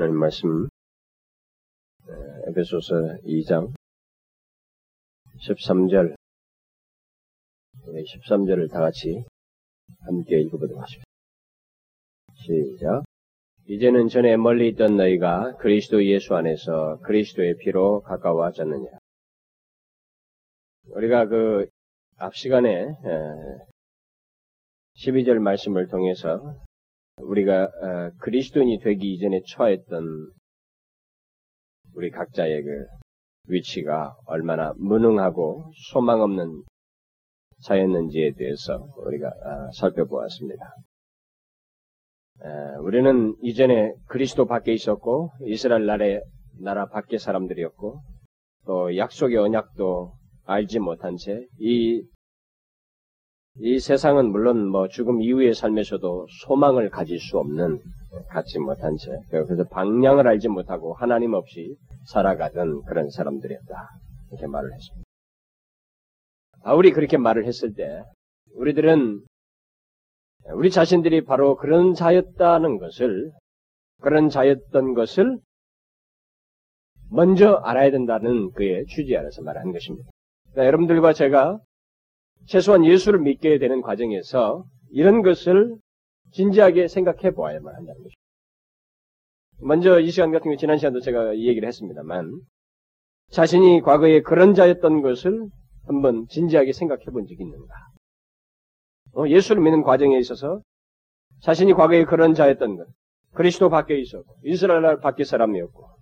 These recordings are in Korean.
하나님 말씀 에베소서 2장 13절 13절을 다 같이 함께 읽어보도록 하십시오. 시작. 이제는 전에 멀리 있던 너희가 그리스도 예수 안에서 그리스도의 피로 가까워졌느냐. 우리가 그 앞 시간에 12절 말씀을 통해서 우리가 어, 그리스도인이 되기 이전에 처했던 우리 각자의 그 위치가 얼마나 무능하고 소망 없는 자였는지에 대해서 우리가 어, 살펴보았습니다. 우리는 이전에 그리스도 밖에 있었고 이스라엘 나라의 나라 밖의 사람들이었고 또 약속의 언약도 알지 못한 채 이 이 세상은 물론 뭐 죽음 이후의 삶에서도 소망을 가질 수 없는 갖지 못한 채 그래서 방향을 알지 못하고 하나님 없이 살아가던 그런 사람들이었다 이렇게 말을 했습니다. 바울이 그렇게 말을 했을 때 우리들은 우리 자신들이 바로 그런 자였다는 것을 그런 자였던 것을 먼저 알아야 된다는 그의 취지 안에서 말하는 것입니다. 그러니까 여러분들과 제가 최소한 예수를 믿게 되는 과정에서 이런 것을 진지하게 생각해 보아야만 한다는 것입니다. 먼저 이 시간 같은 경우 지난 시간도 제가 이 얘기를 했습니다만 자신이 과거에 그런 자였던 것을 한번 진지하게 생각해 본 적이 있는가? 어, 예수를 믿는 과정에 있어서 자신이 과거에 그런 자였던 것, 그리스도 밖에 있었고 이스라엘 밖에 사람이었고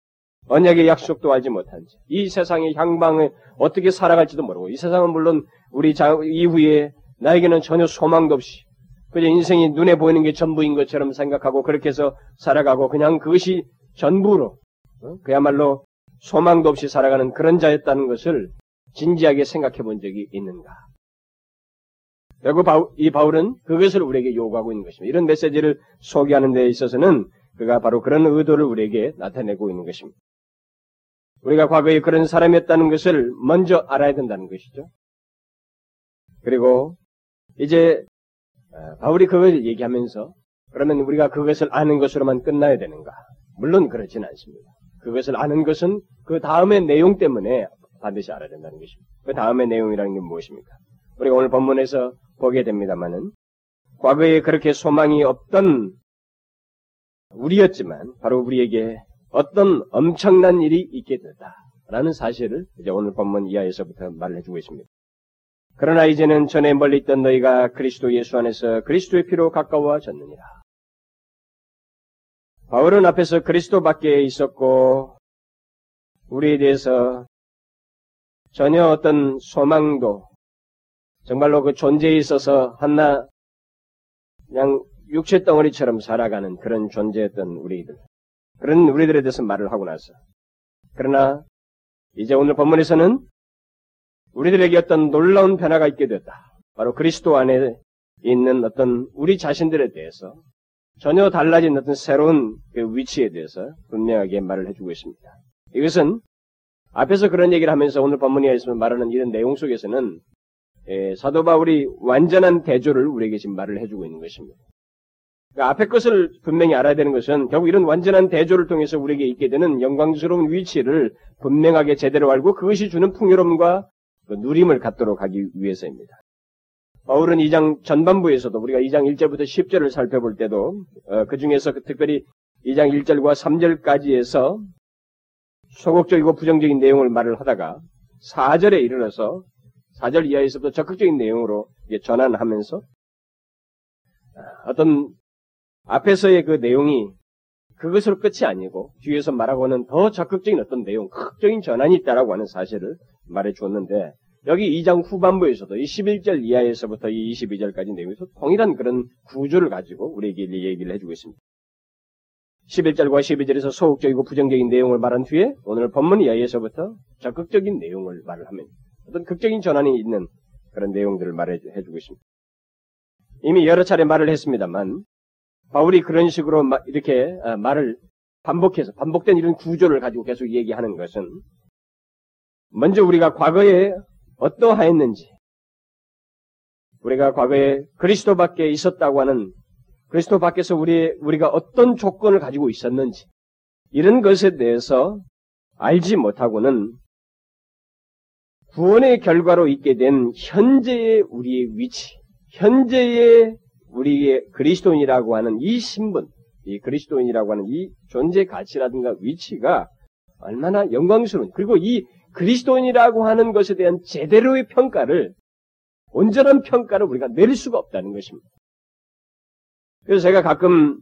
언약의 약속도 알지 못한 채, 이 세상의 향방을 어떻게 살아갈지도 모르고, 이 세상은 물론 우리 자, 이후에 나에게는 전혀 소망도 없이, 그저 인생이 눈에 보이는 게 전부인 것처럼 생각하고, 그렇게 해서 살아가고, 그냥 그것이 전부로, 어? 그야말로 소망도 없이 살아가는 그런 자였다는 것을 진지하게 생각해 본 적이 있는가? 결국 이 바울은 그것을 우리에게 요구하고 있는 것입니다. 이런 메시지를 소개하는 데 있어서는 그가 바로 그런 의도를 우리에게 나타내고 있는 것입니다. 우리가 과거에 그런 사람이었다는 것을 먼저 알아야 된다는 것이죠. 그리고 이제 어, 바울이 그걸 얘기하면서 그러면 우리가 그것을 아는 것으로만 끝나야 되는가? 물론 그렇지는 않습니다. 그것을 아는 것은 그 다음의 내용 때문에 반드시 알아야 된다는 것입니다. 그 다음의 내용이라는 게 무엇입니까? 우리가 오늘 본문에서 보게 됩니다만은 과거에 그렇게 소망이 없던 우리였지만 바로 우리에게 어떤 엄청난 일이 있게 됐다라는 사실을 이제 오늘 본문 이하에서부터 말을 해주고 있습니다. 그러나 이제는 전에 멀리 있던 너희가 그리스도 예수 안에서 그리스도의 피로 가까워졌느니라. 바울은 앞에서 그리스도 밖에 있었고 우리에 대해서 전혀 어떤 소망도 정말로 그 존재에 있어서 하나 그냥 육체 덩어리처럼 살아가는 그런 존재였던 우리들. 그런 우리들에 대해서 말을 하고 나서. 그러나 이제 오늘 본문에서는 우리들에게 어떤 놀라운 변화가 있게 됐다. 바로 그리스도 안에 있는 어떤 우리 자신들에 대해서 전혀 달라진 어떤 새로운 그 위치에 대해서 분명하게 말을 해주고 있습니다. 이것은 앞에서 그런 얘기를 하면서 오늘 본문에 있으면 말하는 이런 내용 속에서는 예, 사도 바울이 완전한 대조를 우리에게 지금 말을 해주고 있는 것입니다. 그러니까 앞에 것을 분명히 알아야 되는 것은 결국 이런 완전한 대조를 통해서 우리에게 있게 되는 영광스러운 위치를 분명하게 제대로 알고 그것이 주는 풍요로움과 그 누림을 갖도록 하기 위해서입니다. 바울은 2장 전반부에서도 우리가 2장 1절부터 10절을 살펴볼 때도 어, 그 중에서 그 특별히 2장 1절과 3절까지에서 소극적이고 부정적인 내용을 말을 하다가 4절에 이르러서 4절 이하에서부터 적극적인 내용으로 전환하면서 어떤 앞에서의 그 내용이 그것으로 끝이 아니고 뒤에서 말하고는 더 적극적인 어떤 내용, 극적인 전환이 있다라고 하는 사실을 말해 주었는데 여기 2장 후반부에서도 이 11절 이하에서부터 이 22절까지 내용에서 동일한 그런 구조를 가지고 우리에게 얘기를 해주고 있습니다. 11절과 12절에서 소극적이고 부정적인 내용을 말한 뒤에 오늘 본문 이하에서부터 적극적인 내용을 말을 하면 어떤 극적인 전환이 있는 그런 내용들을 말해 주고 있습니다. 이미 여러 차례 말을 했습니다만 바울이 그런 식으로 이렇게 어, 말을 반복해서 반복된 이런 구조를 가지고 계속 얘기하는 것은 먼저 우리가 과거에 어떠하였는지 우리가 과거에 그리스도 밖에 있었다고 하는 그리스도 밖에서 우리 우리가 어떤 조건을 가지고 있었는지 이런 것에 대해서 알지 못하고는 구원의 결과로 있게 된 현재의 우리의 위치, 현재의 우리의 그리스도인이라고 하는 이 신분, 이 그리스도인이라고 하는 이 존재 가치라든가 위치가 얼마나 영광스러운, 그리고 이 그리스도인이라고 하는 것에 대한 제대로의 평가를, 온전한 평가를 우리가 내릴 수가 없다는 것입니다. 그래서 제가 가끔,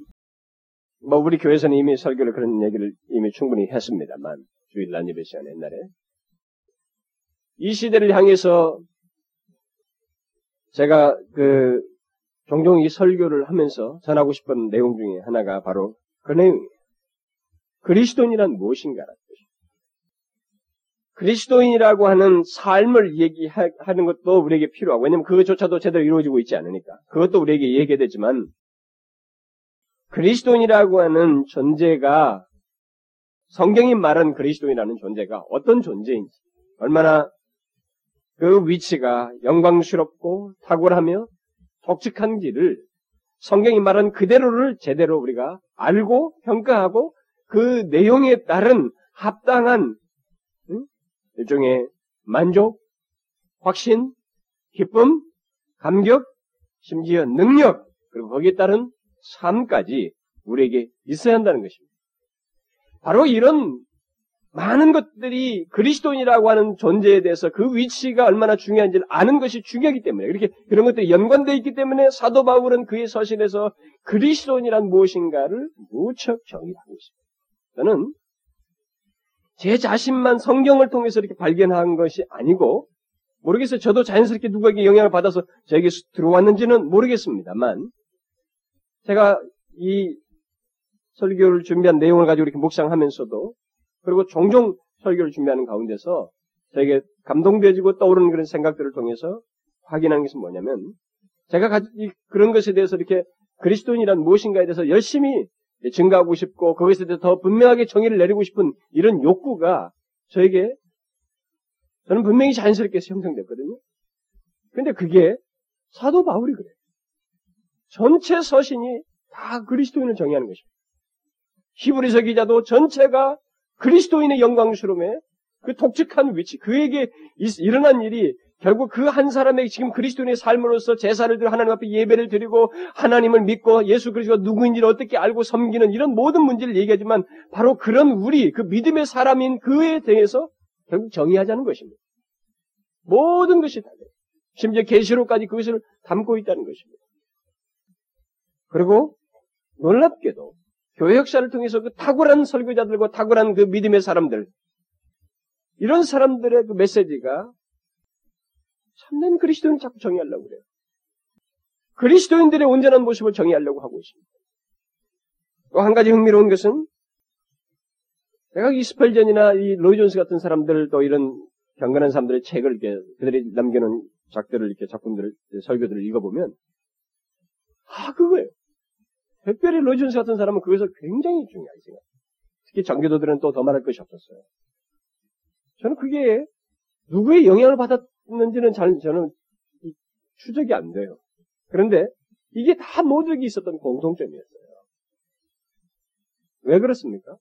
뭐, 우리 교회에서는 이미 설교를 그런 얘기를 이미 충분히 했습니다만, 주일날 예배 시간 옛날에. 이 시대를 향해서 제가 그 종종 이 설교를 하면서 전하고 싶은 내용 중에 하나가 바로 그 내용이에요. 그리스도인이란 무엇인가라는 것입니다. 그리스도인이라고 하는 삶을 얘기하는 것도 우리에게 필요하고, 왜냐면 그것조차도 제대로 이루어지고 있지 않으니까. 그것도 우리에게 얘기해야 되지만, 그리스도인이라고 하는 존재가, 성경이 말한 그리스도인이라는 존재가 어떤 존재인지, 얼마나 그 위치가 영광스럽고 탁월하며 독특한지를 성경이 말한 그대로를 제대로 우리가 알고 평가하고 그 내용에 따른 합당한 응? 일종의 만족, 확신, 기쁨, 감격, 심지어 능력 그리고 거기에 따른 삶까지 우리에게 있어야 한다는 것입니다. 바로 이런 많은 것들이 그리스도인이라고 하는 존재에 대해서 그 위치가 얼마나 중요한지를 아는 것이 중요하기 때문에 이렇게 그런 것들이 연관되어 있기 때문에 사도 바울은 그의 서신에서 그리스도인이란 무엇인가를 무척 정의하고 있습니다. 저는 제 자신만 성경을 통해서 이렇게 발견한 것이 아니고 모르겠어요. 저도 자연스럽게 누구에게 영향을 받아서 저에게 들어왔는지는 모르겠습니다만 제가 이 설교를 준비한 내용을 가지고 이렇게 묵상하면서도 그리고 종종 설교를 준비하는 가운데서 저에게 감동되어지고 떠오르는 그런 생각들을 통해서 확인한 것은 뭐냐면 제가 그런 것에 대해서 이렇게 그리스도인이란 무엇인가에 대해서 열심히 증가하고 싶고 그것에 대해서 더 분명하게 정의를 내리고 싶은 이런 욕구가 저에게 저는 분명히 자연스럽게 형성됐거든요. 근데 그게 사도 바울이 그래요. 전체 서신이 다 그리스도인을 정의하는 것입니다. 히브리서 기자도 전체가 그리스도인의 영광스러움에 그 독특한 위치, 그에게 일어난 일이 결국 그 한 사람에게 지금 그리스도인의 삶으로서 제사를 들어 하나님 앞에 예배를 드리고 하나님을 믿고 예수 그리스도가 누구인지를 어떻게 알고 섬기는 이런 모든 문제를 얘기하지만 바로 그런 우리 그 믿음의 사람인 그에 대해서 결국 정의하자는 것입니다. 모든 것이 다 돼요. 심지어 계시록까지 그것을 담고 있다는 것입니다. 그리고 놀랍게도 교회 역사를 통해서 그 탁월한 설교자들과 탁월한 그 믿음의 사람들, 이런 사람들의 그 메시지가 참된 그리스도인 자꾸 정의하려고 그래요. 그리스도인들의 온전한 모습을 정의하려고 하고 있습니다. 또 한 가지 흥미로운 것은 내가 이 스펠전이나 이 로이 존스 같은 사람들 또 이런 경건한 사람들의 책을 이렇게 그들이 남겨놓은 작들을 이렇게 작품들을 설교들을 읽어보면 아 그거예요. 특별히 로이존스 같은 사람은 그것을 굉장히 중요하게 생각해요. 특히 정교도들은 또 더 말할 것이 없었어요. 저는 그게 누구의 영향을 받았는지는 잘 저는 추적이 안 돼요. 그런데 이게 다 모두에게 있었던 공통점이었어요. 왜 그렇습니까?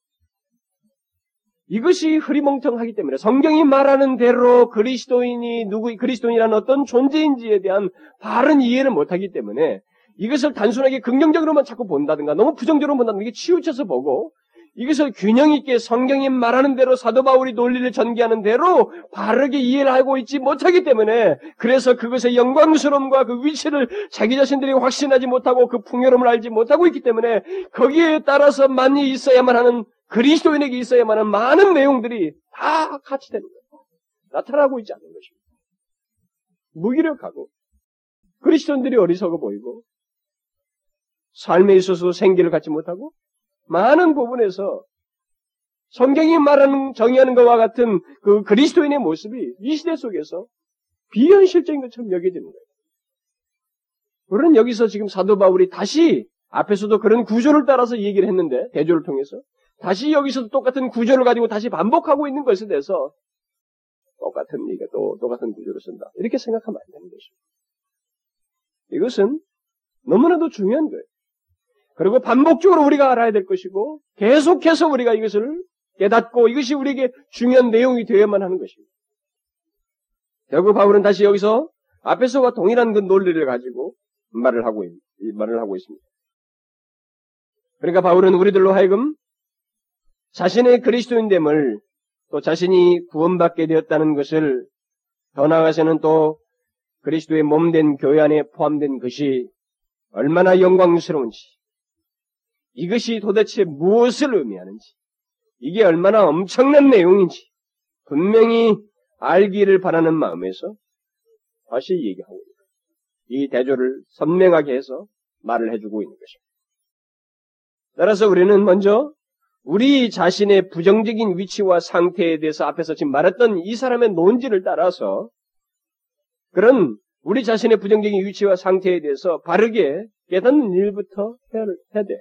이것이 흐리멍텅하기 때문에 성경이 말하는 대로 그리스도인이 누구 그리스도인이라는 어떤 존재인지에 대한 바른 이해를 못하기 때문에 이것을 단순하게 긍정적으로만 자꾸 본다든가 너무 부정적으로 본다든가 이게 치우쳐서 보고 이것을 균형 있게 성경이 말하는 대로 사도 바울이 논리를 전개하는 대로 바르게 이해를 하고 있지 못하기 때문에 그래서 그것의 영광스러움과 그 위치를 자기 자신들이 확신하지 못하고 그 풍요로움을 알지 못하고 있기 때문에 거기에 따라서 만이 있어야만 하는 그리스도인에게 있어야만 하는 많은 내용들이 다 같이 되는 거예요. 나타나고 있지 않는 것입니다. 무기력하고 그리스도인들이 어리석어 보이고 삶에 있어서 생기를 갖지 못하고 많은 부분에서 성경이 말하는 정의하는 것과 같은 그 그리스도인의 모습이 이 시대 속에서 비현실적인 것처럼 여겨지는 거예요. 우리는 여기서 지금 사도 바울이 다시 앞에서도 그런 구조를 따라서 얘기를 했는데 대조를 통해서 다시 여기서도 똑같은 구조를 가지고 다시 반복하고 있는 것에 대해서 똑같은 얘기가 또 똑같은 구조를 쓴다. 이렇게 생각하면 안 되는 것입니다. 이것은 너무나도 중요한 거예요. 그리고 반복적으로 우리가 알아야 될 것이고 계속해서 우리가 이것을 깨닫고 이것이 우리에게 중요한 내용이 되어야만 하는 것입니다. 결국 바울은 다시 여기서 앞에서와 동일한 그 논리를 가지고 말을 하고, 말을 하고 있습니다. 그러니까 바울은 우리들로 하여금 자신의 그리스도인됨을 또 자신이 구원받게 되었다는 것을 더 나아가서는 또 그리스도의 몸 된 교회 안에 포함된 것이 얼마나 영광스러운지, 이것이 도대체 무엇을 의미하는지, 이게 얼마나 엄청난 내용인지 분명히 알기를 바라는 마음에서 다시 얘기하고 있다. 이 대조를 선명하게 해서 말을 해주고 있는 것입니다. 따라서 우리는 먼저 우리 자신의 부정적인 위치와 상태에 대해서 앞에서 지금 말했던 이 사람의 논지를 따라서 그런 우리 자신의 부정적인 위치와 상태에 대해서 바르게 깨닫는 일부터 해야 돼요.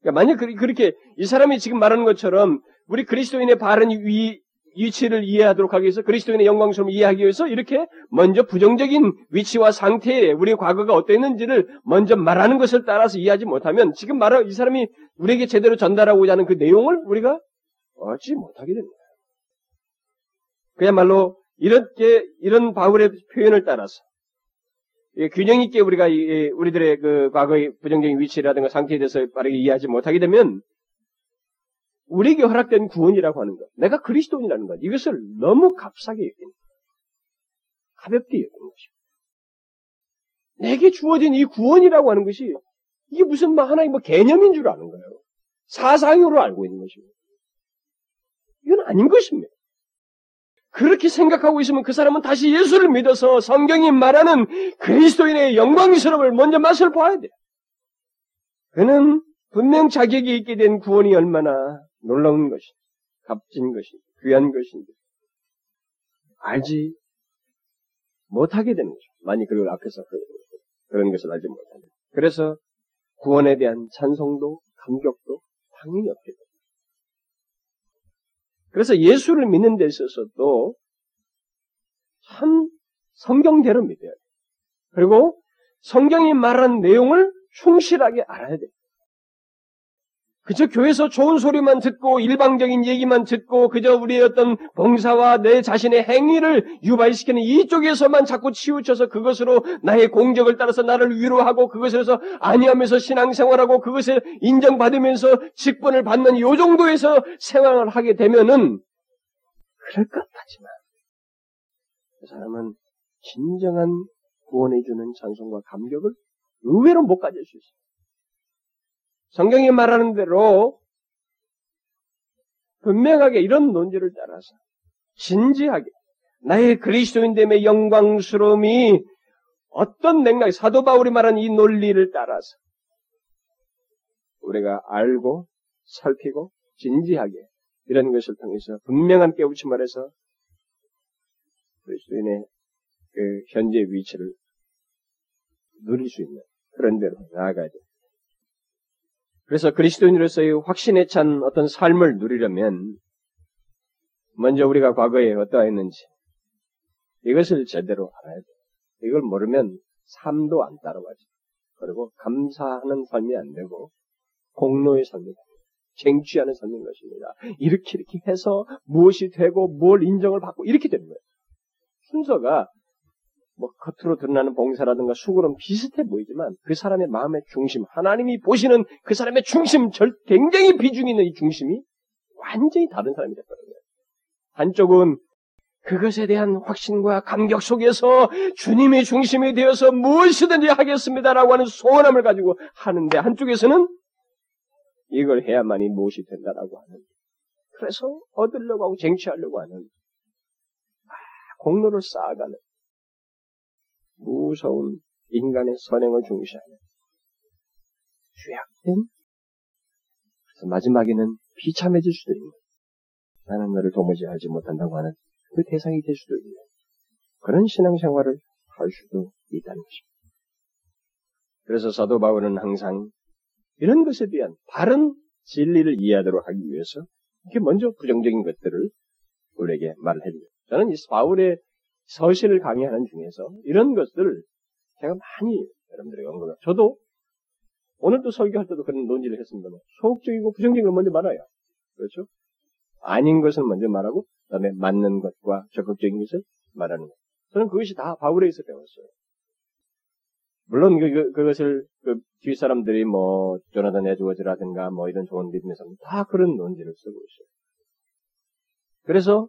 그러니까 만약 그렇게 이 사람이 지금 말하는 것처럼 우리 그리스도인의 바른 위, 위치를 이해하도록 하기 위해서 그리스도인의 영광스러움을 이해하기 위해서 이렇게 먼저 부정적인 위치와 상태에 우리의 과거가 어땠는지를 먼저 말하는 것을 따라서 이해하지 못하면 지금 말한 이 사람이 우리에게 제대로 전달하고자 하는 그 내용을 우리가 얻지 못하게 됩니다. 그야말로 이렇게 이런 바울의 표현을 따라서 균형 있게 우리가 우리들의 그 과거의 부정적인 위치라든가 상태에 대해서 빠르게 이해하지 못하게 되면 우리에게 허락된 구원이라고 하는 것, 내가 그리스도인이라는 것, 이것을 너무 값싸게 여기는 가볍게 여기는 것입니다. 내게 주어진 이 구원이라고 하는 것이 이게 무슨 뭐 하나의 뭐 개념인 줄 아는 거예요. 사상으로 알고 있는 것입니다. 이건 아닌 것입니다. 그렇게 생각하고 있으면 그 사람은 다시 예수를 믿어서 성경이 말하는 그리스도인의 영광스러움을 먼저 맛을 봐야 돼. 그는 분명 자격이 있게 된 구원이 얼마나 놀라운 것인지, 값진 것인지, 귀한 것인지, 알지 못하게 되는 거죠. 많이 그걸 앞에서 그런 것을 알지 못하는. 그래서 구원에 대한 찬송도, 감격도 당연히 없게 됩니다. 그래서 예수를 믿는 데 있어서도 참 성경대로 믿어야 돼요. 그리고 성경이 말한 내용을 충실하게 알아야 돼요. 그저 교회에서 좋은 소리만 듣고 일방적인 얘기만 듣고 그저 우리의 어떤 봉사와 내 자신의 행위를 유발시키는 이쪽에서만 자꾸 치우쳐서 그것으로 나의 공적을 따라서 나를 위로하고 그것에서 아니하면서 신앙생활하고 그것을 인정받으면서 직분을 받는 요 정도에서 생활을 하게 되면은 그럴 것 같지만 그 사람은 진정한 구원해주는 찬송과 감격을 의외로 못 가질 수 있어요. 성경이 말하는 대로 분명하게 이런 논지를 따라서 진지하게 나의 그리스도인됨의 영광스러움이 어떤 맥락, 사도 바울이 말한 이 논리를 따라서 우리가 알고 살피고 진지하게 이런 것을 통해서 분명한 깨우침을 해서 그리스도인의 그 현재 위치를 누릴 수 있는 그런 대로 나아가야 돼요. 그래서 그리스도인으로서의 확신에 찬 어떤 삶을 누리려면 먼저 우리가 과거에 어떠했는지 이것을 제대로 알아야 돼. 이걸 모르면 삶도 안 따라가지. 그리고 감사하는 삶이 안 되고 공로의 삶이 쟁취하는 삶인 것입니다. 이렇게 이렇게 해서 무엇이 되고 뭘 인정을 받고 이렇게 되는 거예요. 순서가 뭐 겉으로 드러나는 봉사라든가 수고는 비슷해 보이지만 그 사람의 마음의 중심, 하나님이 보시는 그 사람의 중심, 절 굉장히 비중 있는 이 중심이 완전히 다른 사람이 됐거든요. 한쪽은 그것에 대한 확신과 감격 속에서 주님의 중심이 되어서 무엇이든지 하겠습니다라고 하는 소원함을 가지고 하는데 한쪽에서는 이걸 해야만이 무엇이 된다라고 하는 그래서 얻으려고 하고 쟁취하려고 하는 아, 공로를 쌓아가는 무서운 인간의 선행을 중시하는 죄악된 그래서 마지막에는 비참해질 수도 있는 나는 너를 도무지 알지 못한다고 하는 그 대상이 될 수도 있는 그런 신앙생활을 할 수도 있다는 것입니다. 그래서 사도 바울은 항상 이런 것에 대한 바른 진리를 이해하도록 하기 위해서 이렇게 먼저 부정적인 것들을 우리에게 말을 해줍니다. 저는 이 바울의 서신을 강의하는 중에서 이런 것들을 제가 많이 여러분들에게 언급해요. 저도 오늘도 설교할 때도 그런 논지를 했습니다. 소극적이고 부정적인 걸 먼저 말아요. 그렇죠? 아닌 것을 먼저 말하고, 그 다음에 맞는 것과 적극적인 것을 말하는 것. 저는 그것이 다 바울에서 배웠어요. 물론 그, 그, 그것을 그 뒷사람들이 뭐 조나단 에드워즈라든가 뭐 이런 좋은 사람 다 그런 논지를 쓰고 있어요. 그래서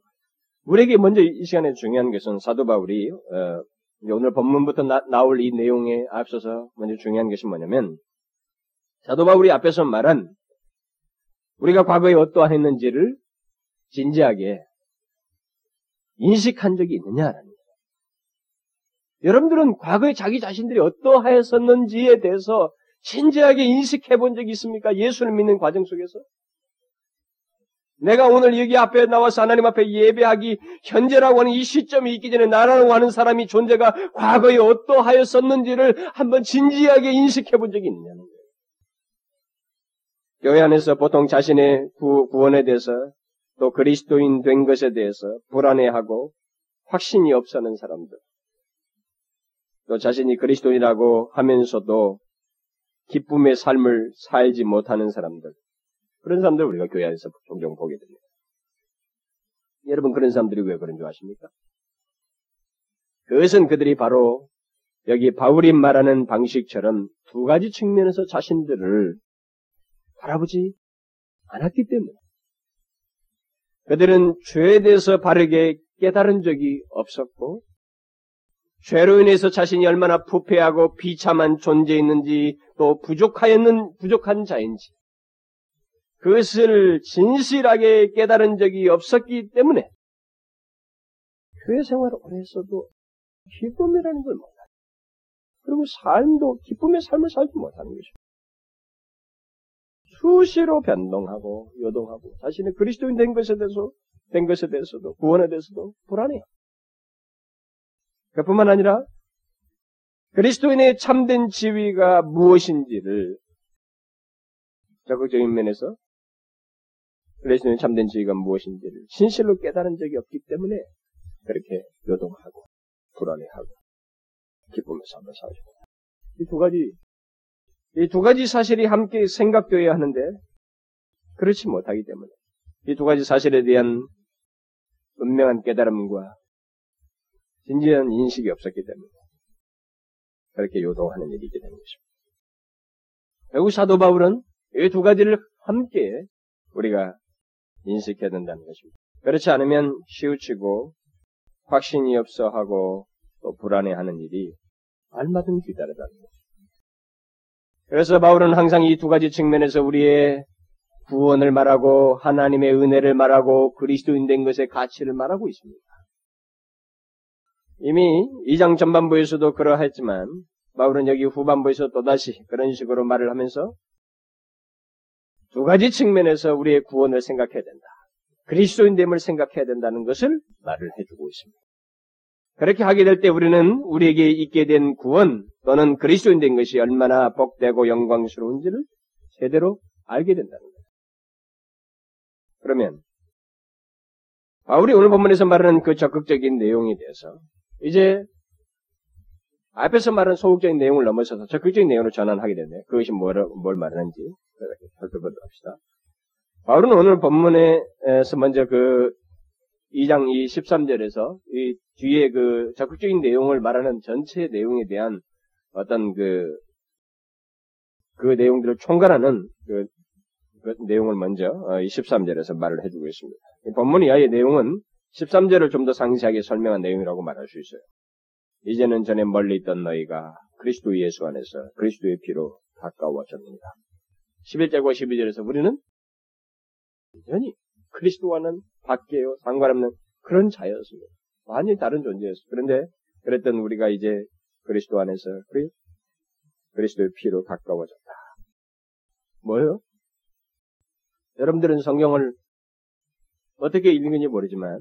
우리에게 먼저 이 시간에 중요한 것은 사도 바울이 어, 오늘 본문부터 나, 올이 내용에 앞서서 먼저 중요한 것이 뭐냐면 사도 바울이 앞에서 말한 우리가 과거에 어떠했는지를 진지하게 인식한 적이 있느냐라는 거예요. 여러분들은 과거에 자기 자신들이 어떠하였었는지에 대해서 진지하게 인식해 본 적이 있습니까? 예수를 믿는 과정 속에서? 내가 오늘 여기 앞에 나와서 하나님 앞에 예배하기 현재라고 하는 이 시점이 있기 전에 나라고 하는 사람이 존재가 과거에 어떠하였었는지를 한번 진지하게 인식해 본 적이 있느냐는 거예요. 교회 안에서 보통 자신의 구, 구원에 대해서 또 그리스도인 된 것에 대해서 불안해하고 확신이 없어하는 사람들. 또 자신이 그리스도인이라고 하면서도 기쁨의 삶을 살지 못하는 사람들. 그런 사람들 우리가 교회 안에서 종종 보게 됩니다. 여러분 그런 사람들이 왜 그런 줄 아십니까? 그것은 그들이 바로 여기 바울이 말하는 방식처럼 두 가지 측면에서 자신들을 바라보지 않았기 때문에 그들은 죄에 대해서 바르게 깨달은 적이 없었고 죄로 인해서 자신이 얼마나 부패하고 비참한 존재였는지 또 부족하였는 부족한 자인지 그것을 진실하게 깨달은 적이 없었기 때문에 교회 생활을 오래 했어도 기쁨이라는 걸 몰라요. 그리고 삶도 기쁨의 삶을 살지 못하는 것입니다. 수시로 변동하고 요동하고 자신의 그리스도인 된 것에 대해서 된 것에 대해서도 구원에 대해서도 불안해요. 그뿐만 아니라 그리스도인의 참된 지위가 무엇인지를 적극적인 면에서 그리스도의 참된 지위가 무엇인지를 진실로 깨달은 적이 없기 때문에 그렇게 요동하고 불안해하고 기쁨에서 한번 살죠. 이두 가지 이 두 가지 사실이 함께 생각되어야 하는데 그렇지 못하기 때문에 이 두 가지 사실에 대한 분명한 깨달음과 진지한 인식이 없었기 때문에 그렇게 요동하는 일이 있게 되는 것입니다. 결국 사도 바울은 이 두 가지를 함께 우리가 인식해야 된다는 것입니다. 그렇지 않으면 치우치고 확신이 없어 하고 또 불안해하는 일이 얼마든 뒤따르다는 것입니다. 그래서 바울은 항상 이 두 가지 측면에서 우리의 구원을 말하고 하나님의 은혜를 말하고 그리스도인 된 것의 가치를 말하고 있습니다. 이미 2장 전반부에서도 그러했지만 바울은 여기 후반부에서 또다시 그런 식으로 말을 하면서 두 가지 측면에서 우리의 구원을 생각해야 된다. 그리스도인됨을 생각해야 된다는 것을 말을 해주고 있습니다. 그렇게 하게 될 때 우리는 우리에게 있게 된 구원 또는 그리스도인 된 것이 얼마나 복되고 영광스러운지를 제대로 알게 된다는 거예요. 그러면 바울이 오늘 본문에서 말하는 그 적극적인 내용에 대해서 이제 앞에서 말한 소극적인 내용을 넘어서서 적극적인 내용으로 전환하게 되네. 그것이 뭘, 뭘 말하는지 살펴보도록 합시다. 바울은 오늘 본문에서 먼저 그 2장 이 13절에서 이 뒤에 그 적극적인 내용을 말하는 전체 내용에 대한 어떤 그, 그 내용들을 총괄하는 그, 그 내용을 먼저 어, 이 13절에서 말을 해주고 있습니다. 본문이 아예 내용은 13절을 좀 더 상세하게 설명한 내용이라고 말할 수 있어요. 이제는 전에 멀리 있던 너희가 그리스도 예수 안에서 그리스도의 피로 가까워졌습니다. 11절과 12절에서 우리는 여전히 그리스도와는 밖에요 상관없는 그런 자였습니다. 완전히 다른 존재였어요. 그런데 그랬던 우리가 이제 그리스도 안에서 그리스도의 피로 가까워졌다. 뭐요? 여러분들은 성경을 어떻게 읽는지 모르지만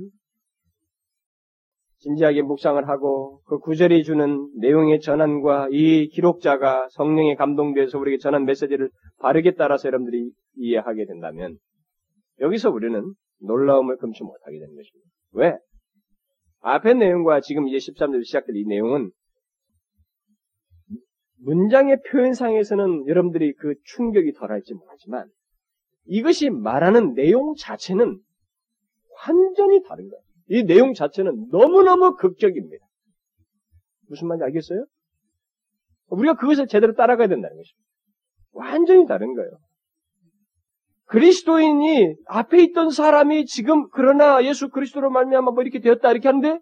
진지하게 묵상을 하고 그 구절이 주는 내용의 전환과 이 기록자가 성령에 감동돼서 우리에게 전한 메시지를 바르게 따라서 여러분들이 이해하게 된다면 여기서 우리는 놀라움을 금치 못하게 되는 것입니다. 왜? 앞의 내용과 지금 이제 13절 시작될 이 내용은 문장의 표현상에서는 여러분들이 그 충격이 덜할지 모르지만 이것이 말하는 내용 자체는 완전히 다른 거예요. 이 내용 자체는 너무너무 극적입니다. 무슨 말인지 알겠어요? 우리가 그것을 제대로 따라가야 된다는 것입니다. 완전히 다른 거예요. 그리스도인이 앞에 있던 사람이 지금 그러나 예수 그리스도로 말미암아 뭐 이렇게 되었다 이렇게 하는데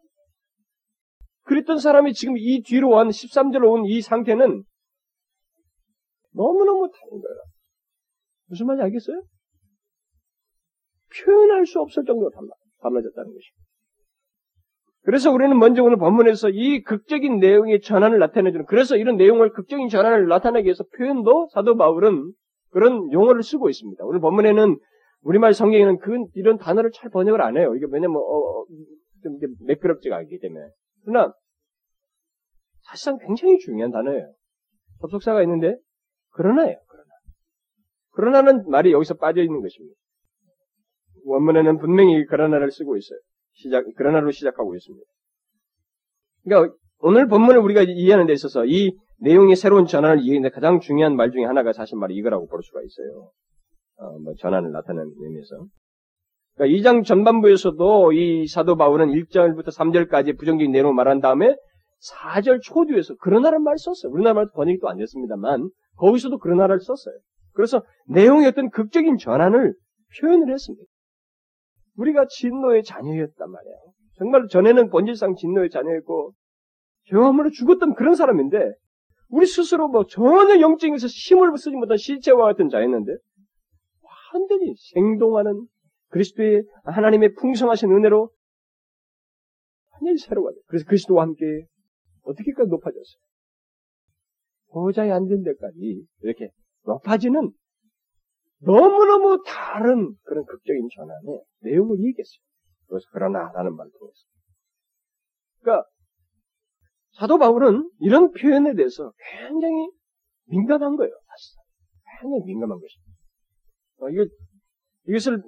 그랬던 사람이 지금 이 뒤로 온 13절로 온 이 상태는 너무너무 다른 거예요. 무슨 말인지 알겠어요? 표현할 수 없을 정도로 달라, 달라졌다는 것입니다. 그래서 우리는 먼저 오늘 본문에서 이 극적인 내용의 전환을 나타내주는, 그래서 이런 내용을 극적인 전환을 나타내기 위해서 표현도 사도 바울은 그런 용어를 쓰고 있습니다. 오늘 본문에는 우리말 성경에는 그, 이런 단어를 잘 번역을 안 해요. 이게 왜냐면, 어, 어좀 매끄럽지가 않기 때문에. 그러나, 사실상 굉장히 중요한 단어예요. 접속사가 있는데, 그러나예요, 그러나. 그러나는 말이 여기서 빠져 있는 것입니다. 원문에는 분명히 그러나를 쓰고 있어요. 시작, 그러나로 시작하고 있습니다. 그러니까 오늘 본문을 우리가 이해하는 데 있어서 이 내용의 새로운 전환을 이해하는데 가장 중요한 말 중에 하나가 사실 말이 이거라고 볼 수가 있어요. 어, 뭐 전환을 나타내는 의미에서. 그러니까 2장 전반부에서도 이 사도 바울은 1절부터 3절까지 부정적인 내용을 말한 다음에 4절 초두에서 그러나라는 말을 썼어요. 우리나라 말도 번역이 또 안 됐습니다만 거기서도 그러나라를 썼어요. 그래서 내용의 어떤 극적인 전환을 표현을 했습니다. 우리가 진노의 자녀였단 말이에요. 정말 전에는 본질상 진노의 자녀였고 죄함으로 죽었던 그런 사람인데 우리 스스로 뭐 전혀 영적에서 힘을 쓰지 못한 실체와 같은 자였는데 완전히 생동하는 그리스도의 하나님의 풍성하신 은혜로 완전히 새로워요. 그래서 그리스도와 함께 어떻게까지 높아졌어요? 보좌에 앉은 데까지 이렇게 높아지는 너무너무 다른 극적인 전환의 내용을 얘기했어요. 그래서 그러나라는 말을 통해서. 그러니까 사도 바울은 이런 표현에 대해서 굉장히 민감한 거예요. 사실상. 굉장히 민감한 것입니다. 어, 이거, 이것을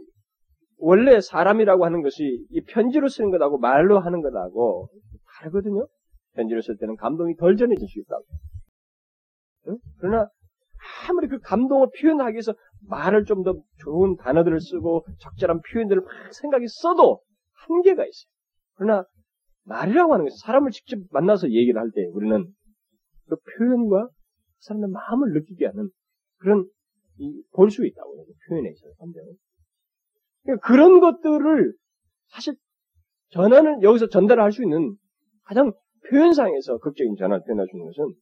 원래 사람이라고 하는 것이 이 편지로 쓰는 것하고 말로 하는 것하고 다르거든요. 편지로 쓸 때는 감동이 덜 전해질 수 있다고. 응? 그러나 아무리 그 감동을 표현하기 위해서 말을 좀 더 좋은 단어들을 쓰고 적절한 표현들을 막 생각이 써도 한계가 있어요. 그러나 말이라고 하는 것은 사람을 직접 만나서 얘기를 할 때 우리는 그 표현과 그 사람의 마음을 느끼게 하는 그런 볼 수 있다고 그 표현에 있어요. 그러니까 그런 것들을 사실 전환을 여기서 전달할 수 있는 가장 표현상에서 극적인 전환을 표현해 주는 것은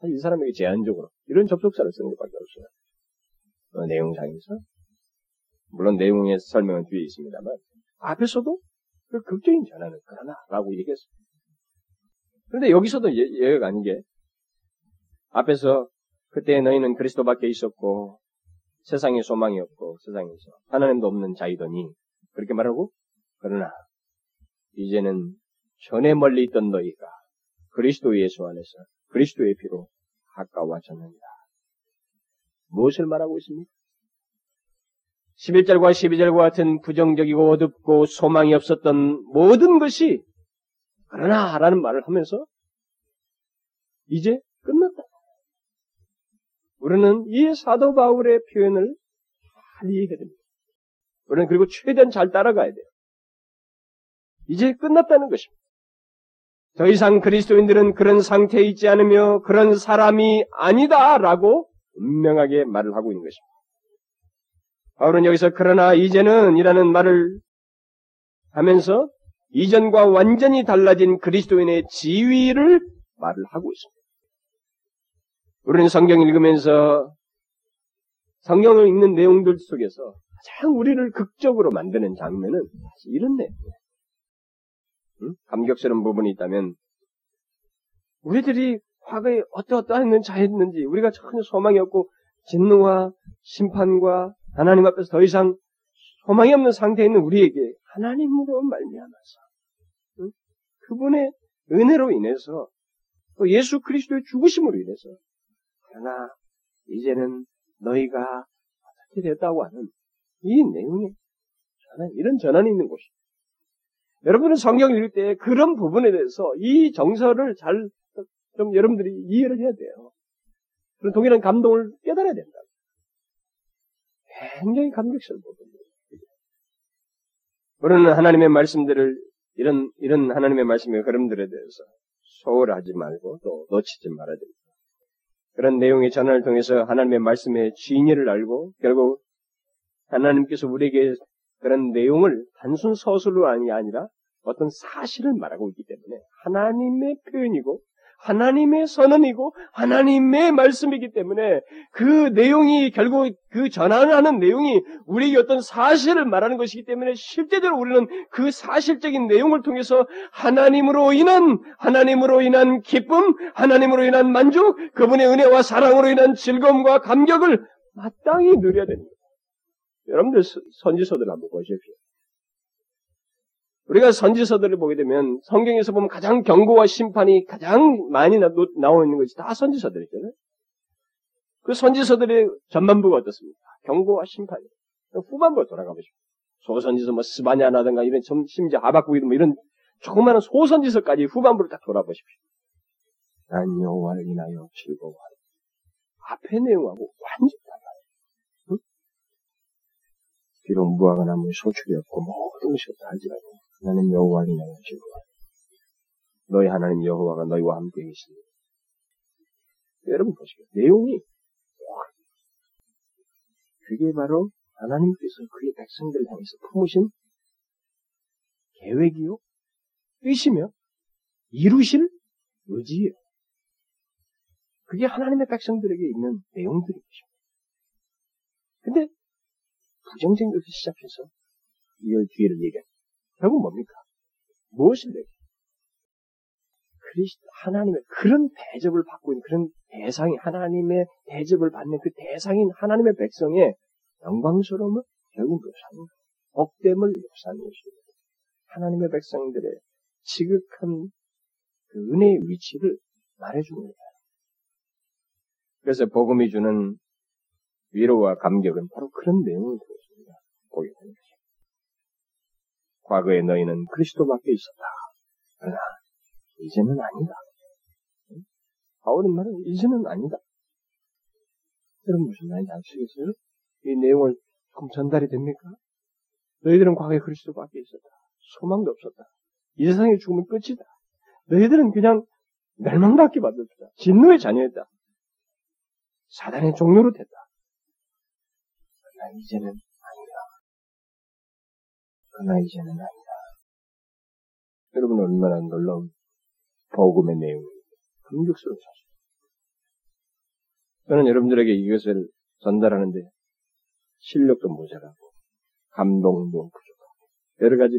사실 이 사람에게 제한적으로 이런 접속사를 쓰는 것밖에 없어요. 어, 내용상에서. 물론 내용의 설명은 뒤에 있습니다만, 앞에서도 그 극적인 전환을 그러나라고 얘기했어요. 그런데 여기서도 예, 예외가 아닌 게, 앞에서 그때 너희는 그리스도밖에 있었고, 세상에 소망이 없고, 세상에서 하나님도 없는 자이더니, 그렇게 말하고, 그러나, 이제는 전에 멀리 있던 너희가 그리스도 예수 안에서 그리스도의 피로 가까워졌느니라. 무엇을 말하고 있습니까? 11절과 12절과 같은 부정적이고 어둡고 소망이 없었던 모든 것이 그러나 라는 말을 하면서 이제 끝났다. 우리는 이 사도 바울의 표현을 잘 이해해야 됩니다. 우리는 그리고 최대한 잘 따라가야 돼요. 이제 끝났다는 것입니다. 더 이상 그리스도인들은 그런 상태에 있지 않으며 그런 사람이 아니다라고 분명하게 말을 하고 있는 것입니다. 바울은 여기서 그러나 이제는 이라는 말을 하면서 이전과 완전히 달라진 그리스도인의 지위를 말을 하고 있습니다. 우리는 성경 읽으면서 성경을 읽는 내용들 속에서 가장 우리를 극적으로 만드는 장면은 이런 내용이에요. 응? 감격스러운 부분이 있다면 우리들이 과거에 어떠어떠한 자였는지 우리가 전혀 소망이 없고 진노와 심판과 하나님 앞에서 더 이상 소망이 없는 상태에 있는 우리에게 하나님으로 말미암아서 응? 그분의 은혜로 인해서 또 예수 그리스도의 죽으심으로 인해서 그러나 이제는 너희가 어떻게 됐다고 하는 이 내용에 전환, 이런 전환이 있는 곳입니다. 여러분은 성경을 읽을 때 그런 부분에 대해서 이 정서를 잘 좀 여러분들이 이해를 해야 돼요. 그런 동일한 감동을 깨달아야 된다. 굉장히 감격스러운 부분이에요. 우리는 하나님의 말씀들을 이런 이런 하나님의 말씀의 흐름들에 대해서 소홀하지 말고 또 놓치지 말아야 됩니다. 그런 내용의 전환을 통해서 하나님의 말씀의 진리를 알고 결국 하나님께서 우리에게 그런 내용을 단순 서술로 아니라 어떤 사실을 말하고 있기 때문에 하나님의 표현이고 하나님의 선언이고 하나님의 말씀이기 때문에 그 내용이 결국 그 전하는 내용이 우리에게 어떤 사실을 말하는 것이기 때문에 실제적으로 우리는 그 사실적인 내용을 통해서 하나님으로 인한 하나님으로 인한 기쁨, 하나님으로 인한 만족, 그분의 은혜와 사랑으로 인한 즐거움과 감격을 마땅히 누려야 됩니다. 여러분들 선지서들 한번 보십시오. 우리가 선지서들을 보게 되면 성경에서 보면 가장 경고와 심판이 가장 많이 나, 나와 있는 것이 다 선지서들이잖아요. 그 선지서들의 전반부가 어떻습니까? 경고와 심판이. 후반부로 돌아가 보십시오. 소선지서 뭐 스바냐라든가 이런 심지어 아바국이든 뭐 이런 조그마한 소선지서까지 후반부를 딱 돌아보십시오. 난 여호와를 인하여 즐거워하리. 앞의 내용하고 완전히 달라요. 응? 비록 무화과 나무에 소출이 없고 모든 것이 없다 할지라도 나는 여호와를 인하여 즐거워. 너희 하나님 여호와가 너희와 함께 계십니다. 여러분 보시죠. 내용이 그게 바로 하나님께서 그의 백성들을 향해서 품으신 계획이요, 뜻이며 이루실 의지예요. 그게 하나님의 백성들에게 있는 내용들이죠. 근데 부정적인 것을 시작해서 이열 뒤를 얘기합니다. 결국 뭡니까? 내게? 그리스도 하나님의 그런 대접을 받고 있는 그런 대상이 하나님의 대접을 받는 그 대상인 하나님의 백성의 영광스러움을 결국 묘사하는 복됨을 묘사하는 것입니다. 하나님의 백성들의 지극한 그 은혜의 위치를 거예요. 그래서 복음이 주는 위로와 감격은 바로 그런 내용을 보여줍니다. 보게 거죠. 과거에 너희는 그리스도밖에 있었다. 그러나 이제는 아니다. 바울은 말은 이제는 아니다. 여러분 무슨 말인지 아시겠어요? 이 내용을 조금 전달이 됩니까? 너희들은 과거에 그리스도밖에 있었다. 소망도 없었다. 이 세상에 죽으면 끝이다. 너희들은 그냥 멸망받게 받았다. 진노의 자녀였다. 사단의 종료로 됐다. 그러나 이제는. 그러나 이제는 아니다. 여러분 얼마나 놀라운 복음의 내용입니다. 감격스러운 사실. 저는 여러분들에게 이것을 전달하는데 실력도 모자라고 감동도 부족하고 여러 가지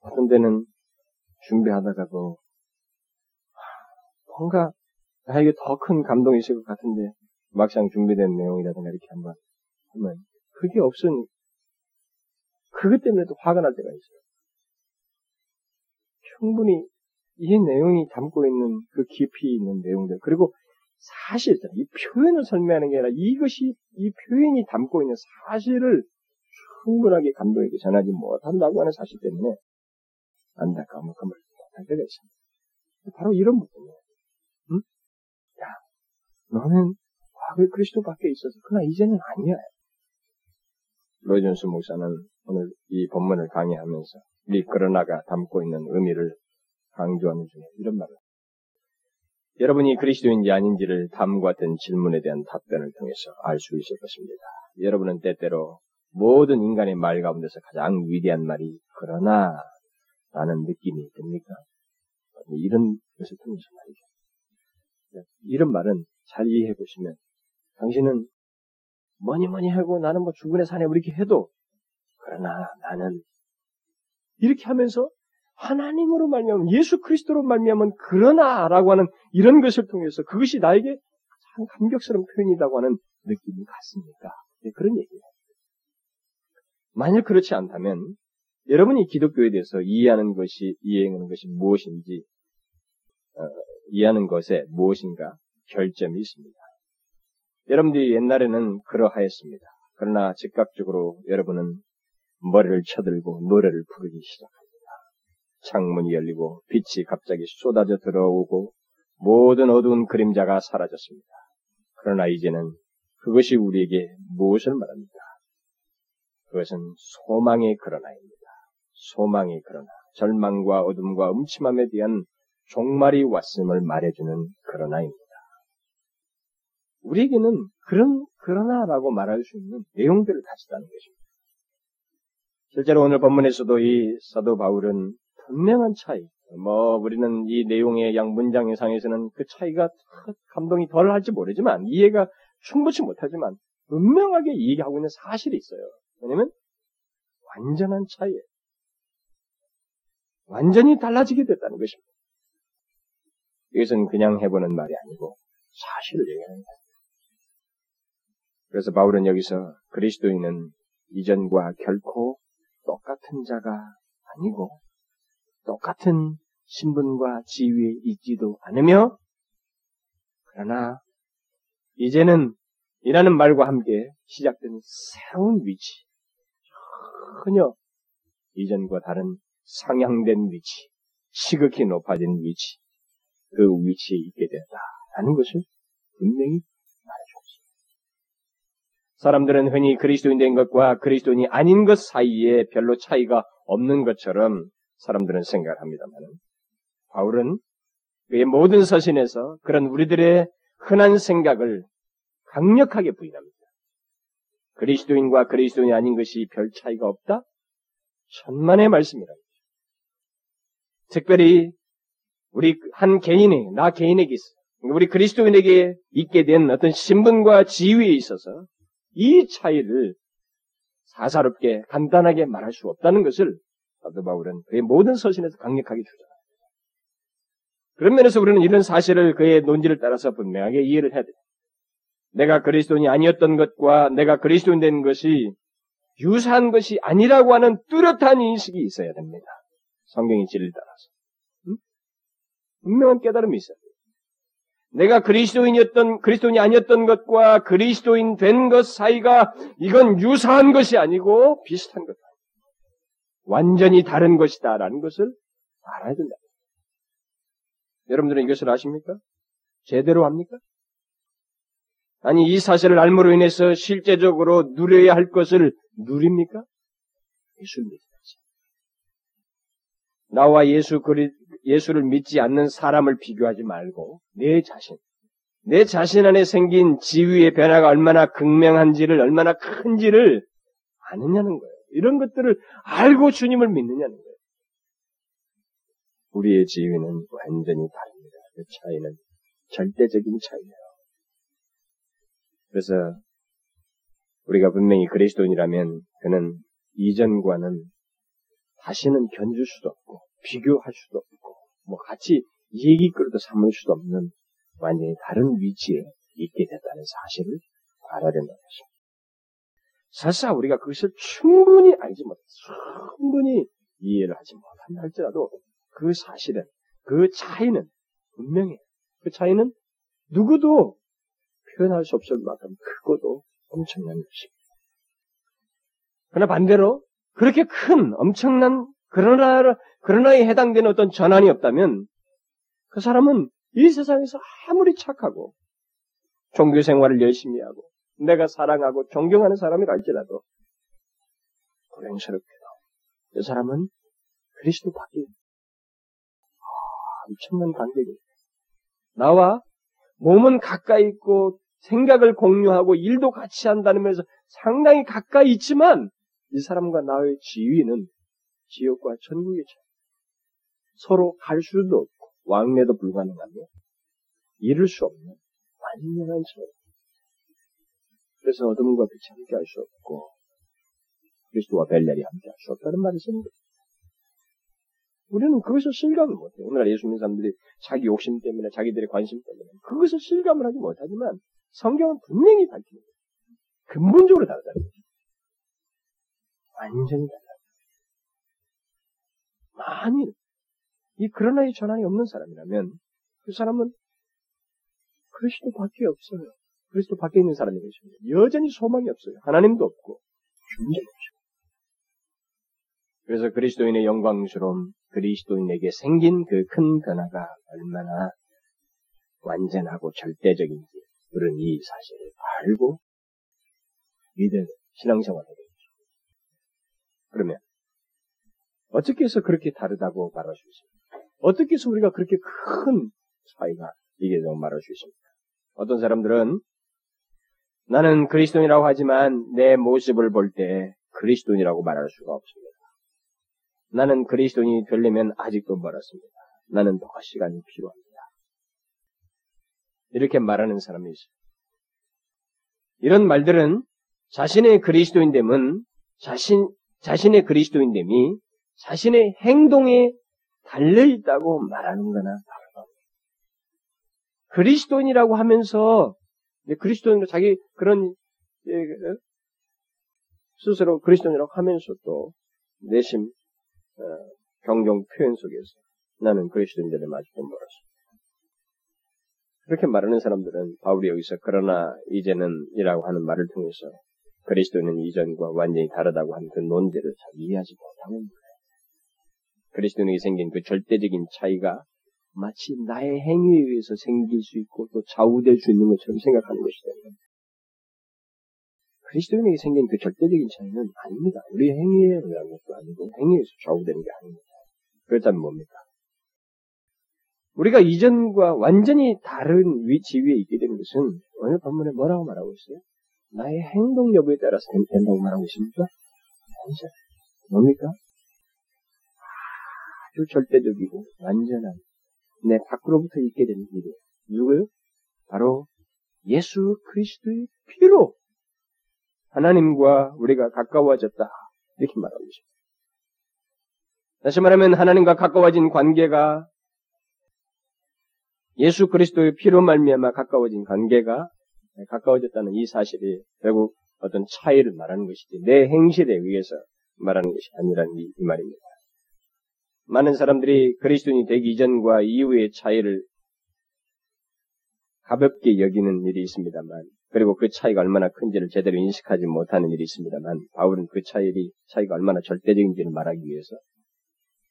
어떤 때는 준비하다가도 뭔가 나에게 더 큰 감동이 있을 것 같은데 막상 준비된 내용이라든가 이렇게 한번 하면 그게 없으니 그것 때문에 또 화가 날 때가 있어요. 충분히 이 내용이 담고 있는 그 깊이 있는 내용들 그리고 사실 이 표현을 설명하는 게 아니라 이것이 이 표현이 담고 있는 사실을 충분하게 감독에게 전하지 못한다고 하는 사실 때문에 안타까움을 금을 못할 때가 있습니다. 바로 이런 부분이에요. 응? 야, 너는 과거에 그리스도 밖에 있어서 그러나 이제는 아니야. 로이존스 목사는 오늘 이 본문을 강의하면서 이 그러나가 담고 있는 의미를 강조하는 중에 이런 말을 여러분이 그리스도인지 아닌지를 다음과 같은 질문에 대한 답변을 통해서 알 수 있을 것입니다. 여러분은 때때로 모든 인간의 말 가운데서 가장 위대한 말이 그러나 라는 느낌이 듭니까? 이런 것을 통해서 말이죠. 이런 말은 잘 이해해 보시면 당신은 뭐니 뭐니 하고 나는 뭐 죽은의 산에 이렇게 해도 그러나 나는 이렇게 하면서 하나님으로 말미암은 예수 그리스도로 말미암은 그러나라고 하는 이런 것을 통해서 그것이 나에게 참 감격스러운 표현이라고 하는 느낌이 같습니까? 네, 그런 얘기예요. 만약 그렇지 않다면 여러분이 기독교에 대해서 이해하는 것이 이해하는 것이 무엇인지 어, 이해하는 것에 무엇인가 결점이 있습니다. 여러분들이 옛날에는 그러하였습니다. 그러나 즉각적으로 여러분은 머리를 쳐들고 노래를 부르기 시작합니다. 창문이 열리고 빛이 갑자기 쏟아져 들어오고 모든 어두운 그림자가 사라졌습니다. 그러나 이제는 그것이 우리에게 무엇을 말합니까? 그것은 소망의 그러나입니다. 소망의 그러나, 절망과 어둠과 음침함에 대한 종말이 왔음을 말해주는 그러나입니다. 우리에게는 그런 그러나라고 말할 수 있는 내용들을 가지다는 것입니다. 실제로 오늘 본문에서도 이 사도 바울은 분명한 차이, 뭐 우리는 이 내용의 양 문장 상에서는 그 차이가 감동이 덜 할지 모르지만 이해가 충분치 못하지만 분명하게 얘기하고 있는 사실이 있어요. 왜냐면 완전한 차이예요. 완전히 달라지게 됐다는 것입니다. 이것은 그냥 해보는 말이 아니고 사실을 얘기하는 거예요. 그래서 바울은 여기서 그리스도인은 이전과 결코 똑같은 자가 아니고 똑같은 신분과 지위에 있지도 않으며 그러나 이제는 이라는 말과 함께 시작된 새로운 위치 전혀 이전과 다른 상향된 위치 시극히 높아진 위치 그 위치에 있게 되었다라는 것을 분명히 사람들은 흔히 그리스도인 된 것과 그리스도인이 아닌 것 사이에 별로 차이가 없는 것처럼 사람들은 생각을 합니다만 바울은 그의 모든 서신에서 그런 우리들의 흔한 생각을 강력하게 부인합니다. 그리스도인과 그리스도인이 아닌 것이 별 차이가 없다? 천만의 말씀이라. 특별히 우리 한 개인이, 나 개인에게 있어. 우리 그리스도인에게 있게 된 어떤 신분과 지위에 있어서 이 차이를 사사롭게 간단하게 말할 수 없다는 것을 사도 바울은 그의 모든 서신에서 강력하게 주장합니다. 그런 면에서 우리는 이런 사실을 그의 논지를 따라서 분명하게 이해를 해야 돼요. 내가 그리스도인이 아니었던 것과 내가 그리스도인 된 것이 유사한 것이 아니라고 하는 뚜렷한 인식이 있어야 됩니다. 성경의 진리를 따라서. 응? 분명한 깨달음이 있어야 돼요. 내가 그리스도인이었던, 그리스도인이 아니었던 것과 그리스도인 된 것 사이가 이건 유사한 것이 아니고 비슷한 것다. 완전히 다른 것이다라는 것을 알아야 된다. 여러분들은 이것을 아십니까? 제대로 합니까? 아니, 이 사실을 알므로 인해서 실제적으로 누려야 할 것을 누립니까? 믿어야지. 나와 예수 그리, 예수를 믿지 않는 사람을 비교하지 말고 내 자신, 내 자신 안에 생긴 지위의 변화가 얼마나 극명한지를 얼마나 큰지를 아느냐는 거예요. 이런 것들을 알고 주님을 믿느냐는 거예요. 우리의 지위는 완전히 다릅니다. 그 차이는 절대적인 차이예요. 그래서 우리가 분명히 그리스도인이라면 그는 이전과는 다시는 견줄 수도 없고 비교할 수도 없고 뭐 같이 얘기거리도 삼을 수도 없는 완전히 다른 위치에 있게 됐다는 사실을 알아야 된다는 것입니다. 설사 우리가 그것을 충분히 알지 못, 충분히 이해를 하지 못한다 할지라도 그 사실은, 그 차이는 분명해요. 그 차이는 누구도 표현할 수 없을 만큼 크고도 엄청난 것입니다. 그러나 반대로 그렇게 큰 엄청난 그러나 그러나에 해당되는 어떤 전환이 없다면 그 사람은 이 세상에서 아무리 착하고 종교 생활을 열심히 하고 내가 사랑하고 존경하는 사람이라 할지라도 불행스럽게도 그 사람은 그리스도 밖에 아, 엄청난 관계입 나와 몸은 가까이 있고 생각을 공유하고 일도 같이 한다는 면에서 상당히 가까이 있지만 이 사람과 나의 지위는 지옥과 천국의 차이. 서로 갈 수도 없고 왕래도 불가능하며 이룰 수 없는 완전한 차이. 그래서 어둠과 빛이 함께 할 수 없고 그리스도와 벨렐이 함께 할 수 없다는 말이 있습니다. 우리는 그것을 실감을 못해요. 오늘날 예수 믿는 사람들이 자기 욕심 때문에, 자기들의 관심 때문에 그것을 실감을 하지 못하지만 성경은 분명히 밝히는 거예요. 근본적으로 다르다는 거죠. 완전히 달라. 만일 이 그러나의 전환이 없는 사람이라면 그 사람은 그리스도 밖에 없어요. 그리스도 밖에 있는 사람이 것입니다. 여전히 소망이 없어요. 하나님도 없고 존재도 없어요. 그래서 그리스도인의 영광스러움, 그리스도인에게 생긴 그 큰 변화가 얼마나 완전하고 절대적인지 우리는 이 사실을 알고 믿어 신앙생활을 해야 되죠. 그러면 어떻게 해서 그렇게 다르다고 말할 수 있습니까? 어떻게 해서 우리가 그렇게 큰 차이가 이게 좀 말할 수 있습니까? 어떤 사람들은 나는 그리스도인이라고 하지만 내 모습을 볼 때 그리스도인이라고 말할 수가 없습니다. 나는 그리스도인이 되려면 아직도 멀었습니다. 나는 더 시간이 필요합니다. 이렇게 말하는 사람이 있어요. 이런 말들은 자신의 그리스도인됨은 자신, 자신의 그리스도인됨이 자신의 행동에 달려있다고 말하는 거나 다르다. 그리스도인이라고 하면서, 그리스도인으로 자기 그런, 예, 스스로 그리스도인이라고 하면서도 내심, 어, 경종 표현 속에서 나는 그리스도인들을 아직도 멀었습니다. 그렇게 말하는 사람들은 바울이 여기서 그러나 이제는 이라고 하는 말을 통해서 그리스도는 이전과 완전히 다르다고 하는 그 논제를 잘 이해하지 못하고 있는 거예요. 그리스도인에게 생긴 그 절대적인 차이가 마치 나의 행위에 의해서 생길 수 있고 또 좌우될 수 있는 것처럼 생각하는 것이 됩니다. 그리스도인에게 생긴 그 절대적인 차이는 아닙니다. 우리의 행위에 의한 것도 아니고 행위에서 좌우되는 게 아닙니다. 그렇다면 뭡니까? 우리가 이전과 완전히 다른 위치 위에 있게 되는 것은 오늘 본문에 뭐라고 말하고 있어요? 나의 행동 여부에 따라서 된다고 말하고 있습니까? 아니죠. 뭡니까? 아주 절대적이고 완전한 내 밖으로부터 있게 되는 일이에요. 누구요? 바로 예수 그리스도의 피로 하나님과 우리가 가까워졌다. 이렇게 말하고 있습니다. 다시 말하면 하나님과 가까워진 관계가 예수 그리스도의 피로 말미암아 가까워진 관계가 가까워졌다는 이 사실이 결국 어떤 차이를 말하는 것이지 내 행실에 의해서 말하는 것이 아니라는 이, 이 말입니다. 많은 사람들이 그리스도인이 되기 이전과 이후의 차이를 가볍게 여기는 일이 있습니다만, 그리고 그 차이가 얼마나 큰지를 제대로 인식하지 못하는 일이 있습니다만, 바울은 그 차이를, 차이가 얼마나 절대적인지를 말하기 위해서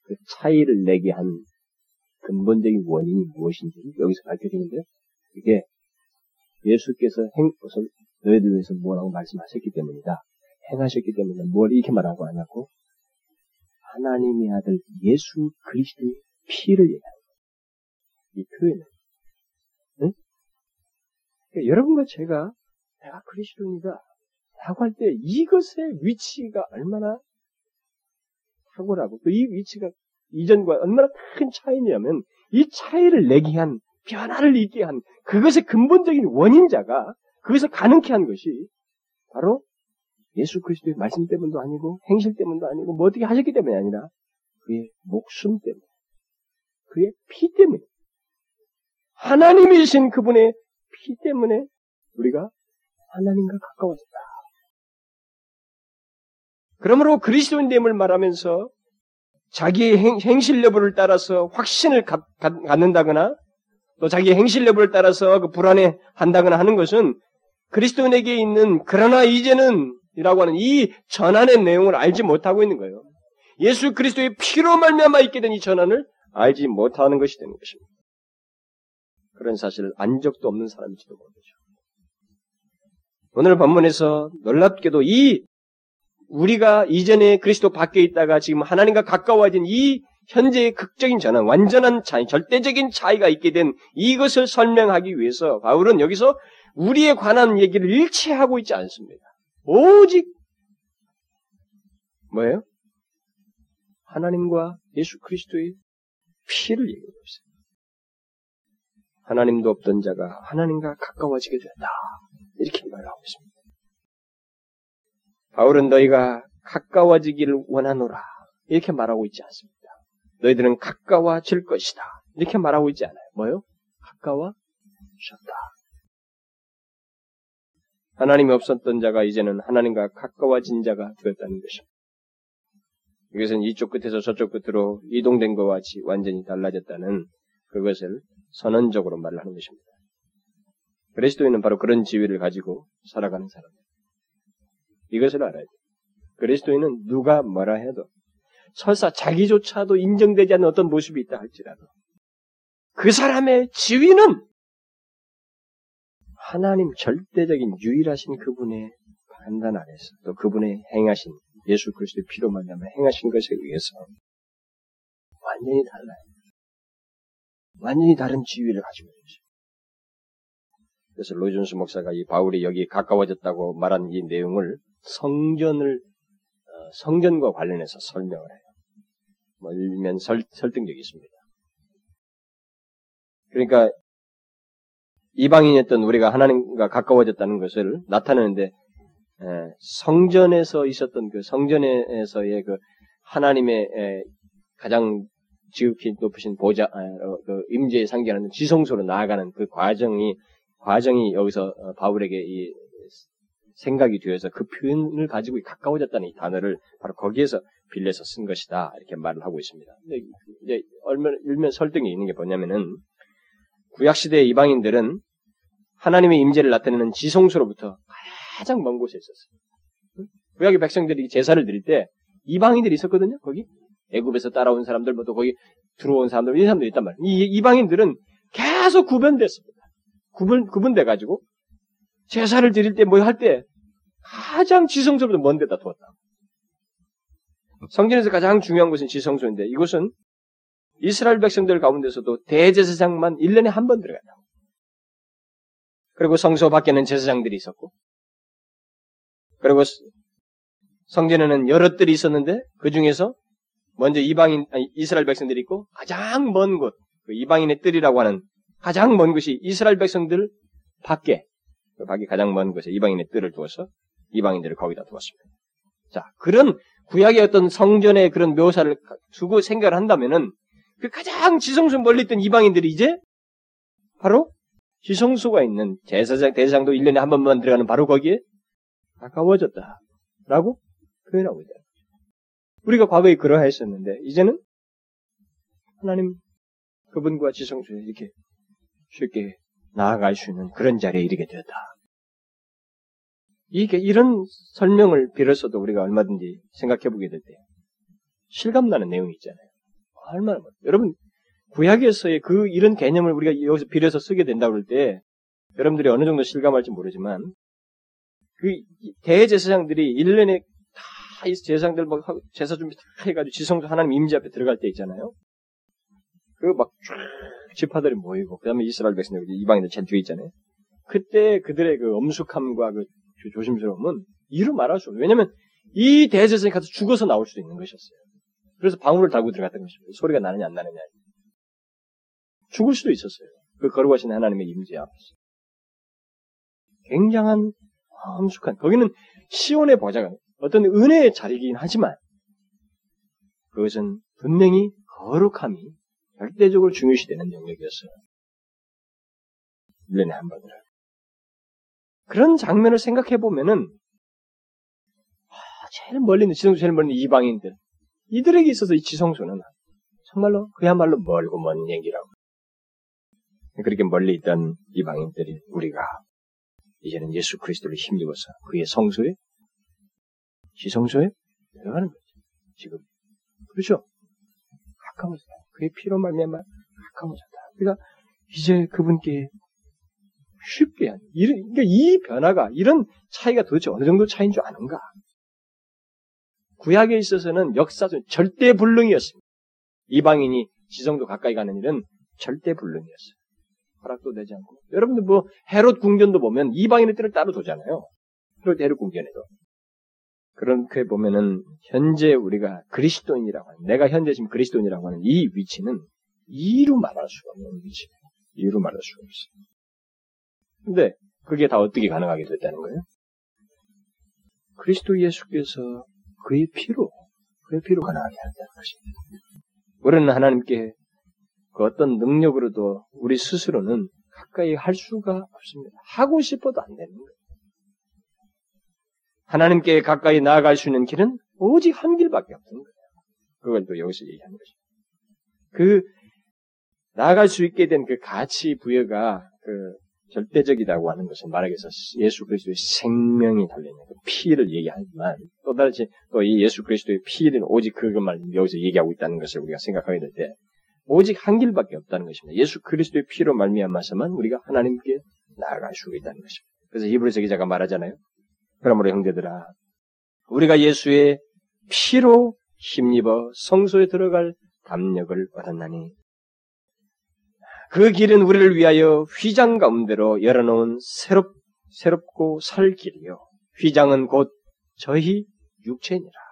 그 차이를 내게 한 근본적인 원인이 무엇인지 여기서 밝혀지는데, 그게 예수께서 행, 너희들 위해서 뭐라고 말씀하셨기 때문이다. 행하셨기 때문에 뭘 이렇게 말하고 하냐고? 하나님의 아들 예수 그리스도의 피를 얘기하는. 이 표현은. 응? 그러니까 여러분과 제가 내가 그리스도인이다 라고 할 때 이것의 위치가 얼마나 탁월하고 또 이 위치가 이전과 얼마나 큰 차이냐면 이 차이를 내게 한 변화를 있게 한 그것의 근본적인 원인자가 그것을 가능케 한 것이 바로 예수 그리스도의 말씀 때문도 아니고 행실 때문도 아니고 뭐 어떻게 하셨기 때문이 아니라 그의 목숨 때문에 그의 피 때문에 하나님이신 그분의 피 때문에 우리가 하나님과 가까워졌다. 그러므로 그리스도인됨을 말하면서 자기의 행, 실 여부를 따라서 확신을 갖, 갖는다거나 또 자기의 행실 여부를 따라서 그 불안해 한다거나 하는 것은 그리스도인에게 있는 그러나 이제는 이라고 하는 이 전환의 내용을 알지 못하고 있는 거예요. 예수 그리스도의 피로 말미암아 있게 된 이 전환을 알지 못하는 것이 되는 것입니다. 그런 사실을 안 적도 없는 사람일지도 모르죠. 오늘 본문에서 놀랍게도 이 우리가 이전에 그리스도 밖에 있다가 지금 하나님과 가까워진 이 현재의 극적인 전환, 완전한 차이, 절대적인 차이가 있게 된 이것을 설명하기 위해서 바울은 여기서 우리에 관한 얘기를 일체하고 있지 않습니다. 오직 뭐예요? 하나님과 예수 그리스도의 피를 얘기하고 있어요. 하나님도 없던 자가 하나님과 가까워지게 됐다. 이렇게 말하고 있습니다. 바울은 너희가 가까워지기를 원하노라. 이렇게 말하고 있지 않습니다. 너희들은 가까워질 것이다. 이렇게 말하고 있지 않아요. 뭐요? 가까워졌다. 하나님이 없었던 자가 이제는 하나님과 가까워진 자가 되었다는 것입니다. 이것은 이쪽 끝에서 저쪽 끝으로 이동된 것과 같이 완전히 달라졌다는 그것을 선언적으로 말을 하는 것입니다. 그리스도인은 바로 그런 지위를 가지고 살아가는 사람입니다. 이것을 알아야 돼요. 그리스도인은 누가 뭐라 해도 설사 자기조차도 인정되지 않는 어떤 모습이 있다 할지라도 그 사람의 지위는 하나님 절대적인 유일하신 그분의 판단 아래서 또 그분의 행하신 예수 그리스도의 피로 말미암아 행하신 것에 의해서 완전히 달라요. 완전히 다른 지위를 가지고 있죠. 그래서 로이존스 목사가 이 바울이 여기 가까워졌다고 말한 이 내용을 성전을 어, 성전과 관련해서 설명을 해요. 뭐 일면 설, 설득력이 있습니다. 그러니까 이방인이었던 우리가 하나님과 가까워졌다는 것을 나타내는데 에, 성전에서 있었던 그 성전에서의 그 하나님의 에, 가장 지극히 높으신 보좌 어, 그 임재에 상징하는 지성소로 나아가는 그 과정이 과정이 여기서 어, 바울에게 이 생각이 되어서 그 표현을 가지고 가까워졌다는 이 단어를 바로 거기에서 빌려서 쓴 것이다 이렇게 말을 하고 있습니다. 근데 이제 얼면 설득이 있는 게 뭐냐면은 구약 시대의 이방인들은 하나님의 임재를 나타내는 지성소로부터 가장 먼 곳에 있었어요. 구약의 백성들이 제사를 드릴 때 이방인들이 있었거든요. 거기 애굽에서 따라온 사람들, 뭐 또 거기 들어온 사람들, 이 사람들이 있단 말이에요. 이 이방인들은 계속 구분됐습니다. 구분 구분돼 가지고 제사를 드릴 때 뭐 할 때 가장 지성소로부터 먼 데다 두었다. 성전에서 가장 중요한 곳은 지성소인데 이곳은 이스라엘 백성들 가운데서도 대제사장만 1년에 한 번 들어간다. 그리고 성소 밖에는 제사장들이 있었고, 그리고 성전에는 여러 뜰이 있었는데 그 중에서 먼저 이방인 아니, 이스라엘 백성들이 있고 가장 먼 곳, 그 이방인의 뜰이라고 하는 가장 먼 곳이 이스라엘 백성들 밖에 그 밖에 가장 먼 곳에 이방인의 뜰을 두어서 이방인들을 거기다 두었습니다. 자, 그런 구약의 어떤 성전의 그런 묘사를 두고 생각을 한다면은 그 가장 지성소 멀리 있던 이방인들이 이제 바로 지성소가 있는 제사장, 대사장도 1년에 한 번만 들어가는 바로 거기에 가까워졌다. 라고 표현하고 있다. 우리가 과거에 그러했었는데, 이제는 하나님 그분과 지성소에 이렇게 쉽게 나아갈 수 있는 그런 자리에 이르게 되었다. 이게 이런 설명을 빌어서도 우리가 얼마든지 생각해 보게 될 때, 실감나는 내용이 있잖아요. 얼마나, 여러분, 구약에서의 그 이런 개념을 우리가 여기서 빌어서 쓰게 된다고 그럴 때 여러분들이 어느 정도 실감할지 모르지만 그 대제사장들이 1년에 다 제사장들 막 제사 준비 다 해가지고 지성소 하나님 임재 앞에 들어갈 때 있잖아요. 그막쫙 지파들이 모이고 그다음에 이스라엘 백성들 이방인들 제일 뒤에 있잖아요. 그때 그들의 그 엄숙함과 그 조심스러움은 이루 말할 수 없어요. 왜냐하면 이 대제사장이 가서 죽어서 나올 수도 있는 것이었어요. 그래서 방울을 달고 들어갔던 것입니다. 소리가 나느냐 안 나느냐. 죽을 수도 있었어요. 그 거룩하신 하나님의 임재 앞에서. 굉장한 엄숙한 거기는 시온의 보좌가 어떤 은혜의 자리이긴 하지만 그것은 분명히 거룩함이 절대적으로 중요시되는 영역이었어요. 1년에 한 번을. 그런 장면을 생각해 보면은 아, 제일 멀리 있는 지성소 제일 멀리 있는 이방인들 이들에게 있어서 이 지성소는 정말로 그야말로 멀고 먼 얘기라고. 그렇게 멀리 있던 이방인들이 우리가 이제는 예수 그리스도를 힘입어서 그의 성소에 지성소에 들어가는 거죠. 지금 그렇죠? 가까워졌다. 그의 피로 말미암아 가까워졌다. 그러니까 이제 그분께 쉽게 한 이런 그러니까 이 변화가 이런 차이가 도대체 어느 정도 차이인 줄 아는가? 구약에 있어서는 역사적 절대 불능이었습니다. 이방인이 지성도 가까이 가는 일은 절대 불능이었어요. 허락도 되지 않고. 여러분들 뭐 헤롯 궁전도 보면 이방인의 뜰을 따로 두잖아요. 헤롯 헤롯 궁전에도. 그렇게 보면은 현재 우리가 그리스도인이라고 하는 내가 현재 지금 그리스도인이라고 하는 이 위치는 이루 말할 수가 없는 위치. 이루 말할 수가 없어요. 근데 그게 다 어떻게 가능하게 됐다는 거예요? 그리스도 예수께서 그의 피로 그의 피로 가능하게 한다는 것입니다. 우리는 하나님께 그 어떤 능력으로도 우리 스스로는 가까이 할 수가 없습니다. 하고 싶어도 안 되는 거예요. 하나님께 가까이 나아갈 수 있는 길은 오직 한 길밖에 없는 거예요. 그걸 또 여기서 얘기하는 것입니다. 그 나아갈 수 있게 된 그 가치 부여가 그 절대적이라고 하는 것은 말하기서 예수 그리스도의 생명이 달려있는 그 피를 얘기하지만 또 다르지 또이 예수 그리스도의 피는 오직 그것만 여기서 얘기하고 있다는 것을 우리가 생각하게 될 때 오직 한 길밖에 없다는 것입니다. 예수 그리스도의 피로 말미암아서만 우리가 하나님께 나아갈 수 있다는 것입니다. 그래서 히브리서 기자가 말하잖아요. 그러므로 형제들아, 우리가 예수의 피로 힘입어 성소에 들어갈 담력을 얻었나니 그 길은 우리를 위하여 휘장 가운데로 열어놓은 새롭, 새롭고 설 길이요. 휘장은 곧 저희 육체니라.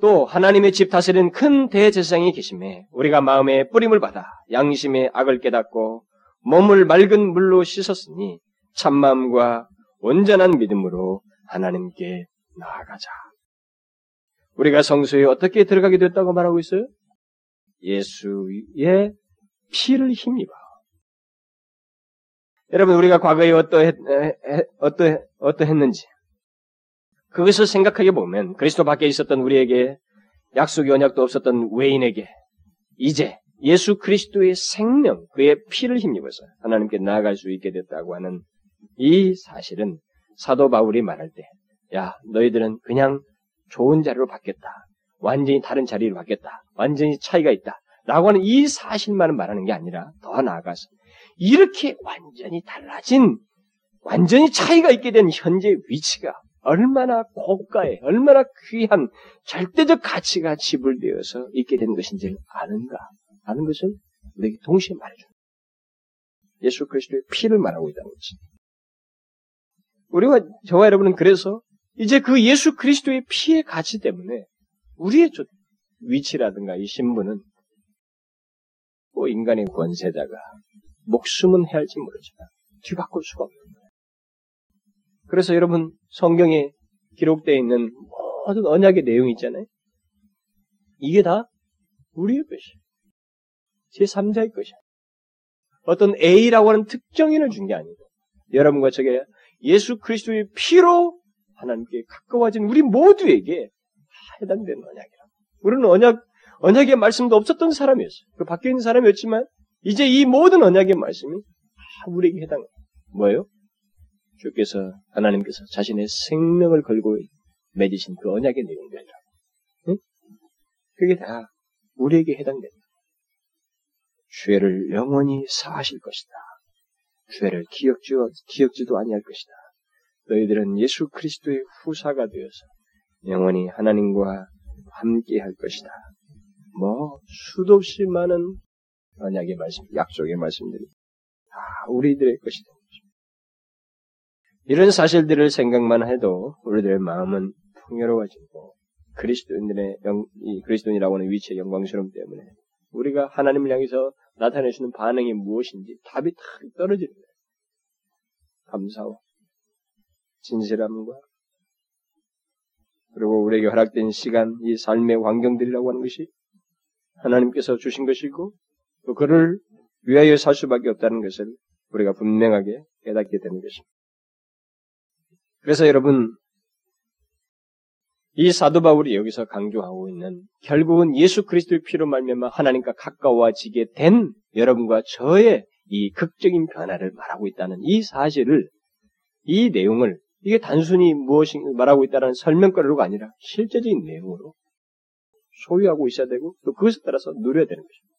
또 하나님의 집 다스리는 큰 대제사장이 계심에 우리가 마음에 뿌림을 받아 양심의 악을 깨닫고 몸을 맑은 물로 씻었으니 참마음과 온전한 믿음으로 하나님께 나아가자. 우리가 성소에 어떻게 들어가게 됐다고 말하고 있어요? 예수의 피를 힘입어. 여러분 우리가 과거에 어떠했, 어떠, 어떠했는지 그것을 생각하게 보면 그리스도 밖에 있었던 우리에게 약속의 언약도 없었던 외인에게 이제 예수 그리스도의 생명, 그의 피를 힘입어서 하나님께 나아갈 수 있게 됐다고 하는 이 사실은 사도 바울이 말할 때, 야, 너희들은 그냥 좋은 자리로 바뀌었다. 완전히 다른 자리로 바뀌었다. 완전히 차이가 있다. 라고 하는 이 사실만을 말하는 게 아니라 더 나아가서 이렇게 완전히 달라진, 완전히 차이가 있게 된 현재 위치가 얼마나 고가에, 얼마나 귀한 절대적 가치가 지불되어서 있게 된 것인지를 아는가? 아는 것을 우리에게 동시에 말해줍니다. 예수 그리스도의 피를 말하고 있다는 거지. 우리와 저와 여러분은 그래서 이제 그 예수 그리스도의 피의 가치 때문에 우리의 위치라든가 이 신분은 뭐 인간의 권세자가 목숨은 해할지 모르지만 뒤바꿀 수가 없는. 그래서 여러분 성경에 기록되어 있는 모든 언약의 내용이 있잖아요. 이게 다 우리의 것이에요. 제3자의 것이야. 어떤 A라고 하는 특정인을 준 게 아니고 여러분과 저게 예수 그리스도의 피로 하나님께 가까워진 우리 모두에게 다 해당되는 언약이라. 우리는 언약 언약의 말씀도 없었던 사람이었어요. 그 밖에 있는 사람이었지만 이제 이 모든 언약의 말씀이 다 우리에게 해당. 뭐예요? 주께서 하나님께서 자신의 생명을 걸고 맺으신 그 언약의 내용들이라. 응? 그게 다 우리에게 해당된다. 죄를 영원히 사하실 것이다. 죄를 기억지, 기억지도 아니할 것이다. 너희들은 예수 그리스도의 후사가 되어서 영원히 하나님과 함께 할 것이다. 뭐 수도 없이 많은 언약의 말씀, 약속의 말씀들이 다 우리들의 것이다. 이런 사실들을 생각만 해도 우리들의 마음은 풍요로워지고 그리스도인들의 영, 이 그리스도인이라고 하는 위치의 영광스러움 때문에 우리가 하나님을 향해서 나타내주는 반응이 무엇인지 답이 탁 떨어지는 거예요. 감사와 진실함과 그리고 우리에게 허락된 시간, 이 삶의 환경들이라고 하는 것이 하나님께서 주신 것이고 또 그를 위하여 살 수밖에 없다는 것을 우리가 분명하게 깨닫게 되는 것입니다. 그래서 여러분 이 사도 바울이 여기서 강조하고 있는 결국은 예수 그리스도의 피로 말미암아 하나님과 가까워지게 된 여러분과 저의 이 극적인 변화를 말하고 있다는 이 사실을 이 내용을 이게 단순히 무엇이 말하고 있다는 설명거리가 아니라 실제적인 내용으로 소유하고 있어야 되고 또 그것에 따라서 누려야 되는 것입니다.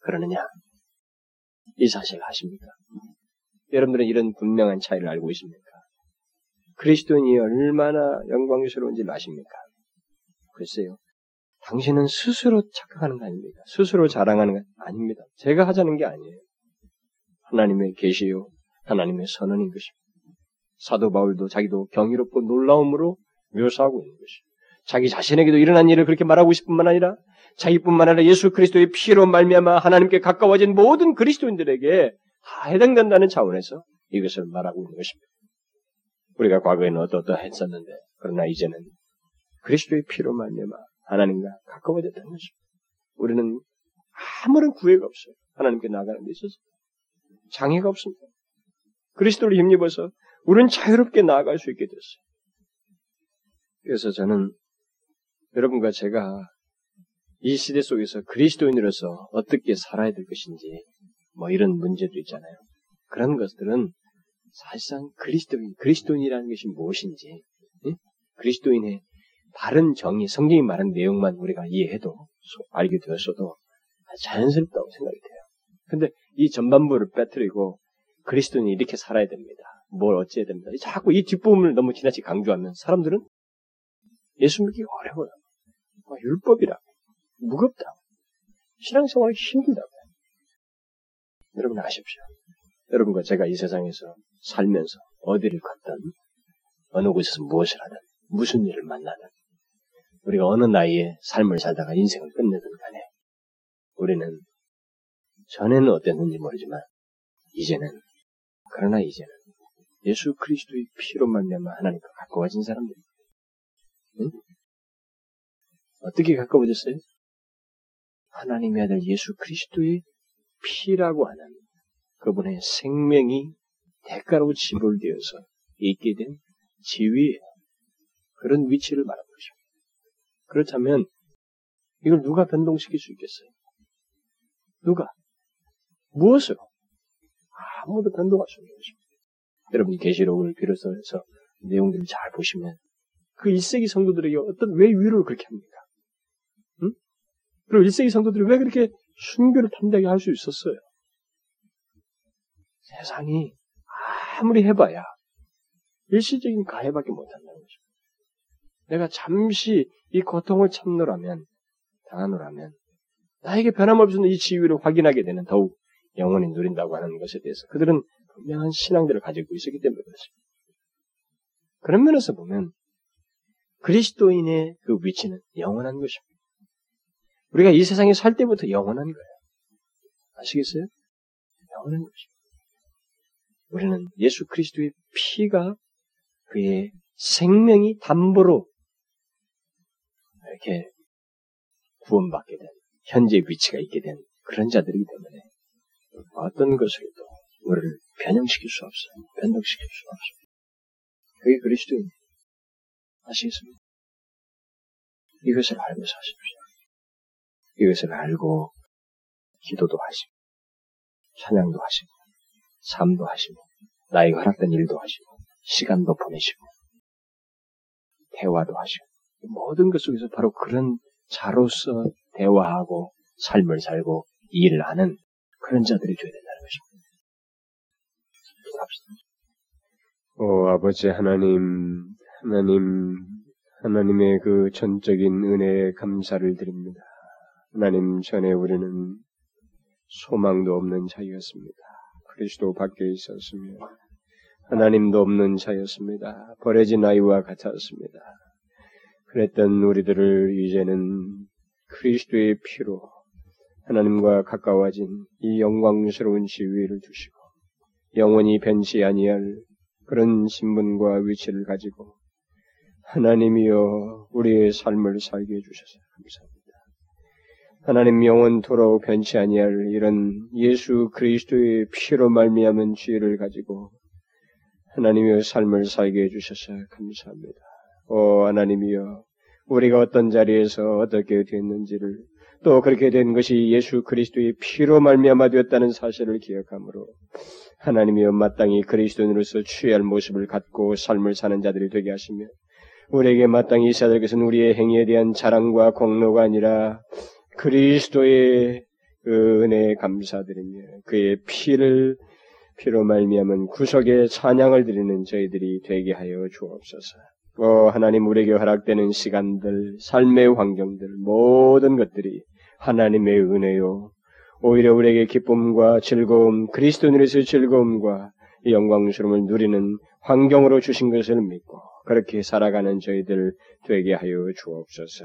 그러느냐? 이 사실을 아십니까? 여러분들은 이런 분명한 차이를 알고 있습니까? 그리스도인이 얼마나 영광스러운지를 아십니까? 글쎄요. 당신은 스스로 착각하는 거 아닙니까? 스스로 자랑하는 거 아닙니다. 제가 하자는 게 아니에요. 하나님의 계시요, 하나님의 선언인 것입니다. 사도 바울도 자기도 경이롭고 놀라움으로 묘사하고 있는 것이죠. 자기 자신에게도 일어난 일을 그렇게 말하고 싶은 만 아니라 자기뿐만 아니라 예수 그리스도의 피로 말미암아 하나님께 가까워진 모든 그리스도인들에게 다 해당된다는 차원에서 이것을 말하고 있는 것입니다. 우리가 과거에는 어떠어떠했었는데 그러나 이제는 그리스도의 피로 말미암아 하나님과 가까워졌다는 것입니다. 우리는 아무런 구애가 없어요. 하나님께 나가는 데 있어서 장애가 없습니다. 그리스도를 힘입어서 우리는 자유롭게 나아갈 수 있게 됐어요. 그래서 저는 여러분과 제가 이 시대 속에서 그리스도인으로서 어떻게 살아야 될 것인지 뭐 이런 문제도 있잖아요. 그런 것들은 사실상 그리스도인, 그리스도인이라는 것이 무엇인지, 예? 그리스도인의 바른 정의, 성경이 말한 내용만 우리가 이해해도, 알게 되었어도 자연스럽다고 생각이 돼요. 근데 이 전반부를 빼뜨리고 그리스도인이 이렇게 살아야 됩니다. 뭘 어찌해야 됩니다. 자꾸 이 뒷부분을 너무 지나치게 강조하면 사람들은 예수 믿기 어려워요. 아, 율법이라 무겁다. 신앙생활이 힘들다고. 여러분 아십시오. 여러분과 제가 이 세상에서 살면서 어디를 걷든 어느 곳에서 무엇을 하든 무슨 일을 만나든 우리가 어느 나이에 삶을 살다가 인생을 끝내든 간에 우리는 전에는 어땠는지 모르지만 이제는 그러나 이제는 예수 그리스도의 피로 만나면 하나님과 가까워진 사람들입니다. 응? 어떻게 가까워졌어요? 하나님의 아들 예수 그리스도의 피라고 하는 그분의 생명이 대가로 지불되어서 있게 된 지위예요. 그런 위치를 말하는 것입니다. 그렇다면 이걸 누가 변동시킬 수 있겠어요? 누가? 무엇으로? 아무도 변동할 수 없는 것입니다. 여러분 계시록을 비롯해서 내용들을 잘 보시면 그 1세기 성도들에게 어떤 왜 위로를 그렇게 합니까? 응? 그리고 1세기 성도들이 왜 그렇게 순교를 탐대하게 할 수 있었어요? 세상이 아무리 해봐야 일시적인 가해밖에 못한다는 거죠. 내가 잠시 이 고통을 참노라면, 당하노라면, 나에게 변함없이 이 지위를 확인하게 되는 더욱 영원히 누린다고 하는 것에 대해서 그들은 분명한 신앙들을 가지고 있었기 때문에 그렇습니다. 그런 면에서 보면 그리스도인의 그 위치는 영원한 것입니다. 우리가 이 세상에 살 때부터 영원한 거예요. 아시겠어요? 영원한 것입니다. 우리는 예수 그리스도의 피가 그의 생명이 담보로 이렇게 구원받게 된 현재 위치가 있게 된 그런 자들이기 때문에 어떤 것을도 우리를 변형시킬 수 없어요. 변동시킬 수 없습니다. 그게 그리스도입니다. 아시겠습니까? 이것을 알고 사십시오. 이것을 알고 기도도 하시고 찬양도 하시고 삶도 하시고 나이가 허락된 일도 하시고 시간도 보내시고 대화도 하시고 모든 것 속에서 바로 그런 자로서 대화하고 삶을 살고 일을 하는 그런 자들이 되어야 된다는 것입니다. 기도합시다. 오 아버지 하나님, 하나님, 하나님의 그 전적인 은혜에 감사를 드립니다. 하나님 전에 우리는 소망도 없는 자였습니다. 그리스도 밖에 있었으며 하나님도 없는 자였습니다. 버려진 아이와 같았습니다. 그랬던 우리들을 이제는 그리스도의 피로 하나님과 가까워진 이 영광스러운 지위를 두시고 영원히 변치 아니할 그런 신분과 위치를 가지고 하나님이여 우리의 삶을 살게 해주셔서 감사합니다. 하나님 영원토록 변치 아니할 이런 예수 그리스도의 피로 말미암은 지혜를 가지고 하나님의 삶을 살게 해주셔서 감사합니다. 오 하나님이여 우리가 어떤 자리에서 어떻게 됐는지를 또 그렇게 된 것이 예수 그리스도의 피로 말미암아 되었다는 사실을 기억하므로 하나님이여 마땅히 그리스도인으로서 취할 모습을 갖고 삶을 사는 자들이 되게 하시며 우리에게 마땅히 것은 우리의 행위에 대한 자랑과 공로가 아니라 그리스도의 그 은혜에 감사드리며 그의 피를 피로 말미암은 구속의 찬양을 드리는 저희들이 되게 하여 주옵소서. 어, 하나님 우리에게 허락되는 시간들, 삶의 환경들, 모든 것들이 하나님의 은혜요. 오히려 우리에게 기쁨과 즐거움, 그리스도인에서 즐거움과 영광스러움을 누리는 환경으로 주신 것을 믿고 그렇게 살아가는 저희들 되게 하여 주옵소서.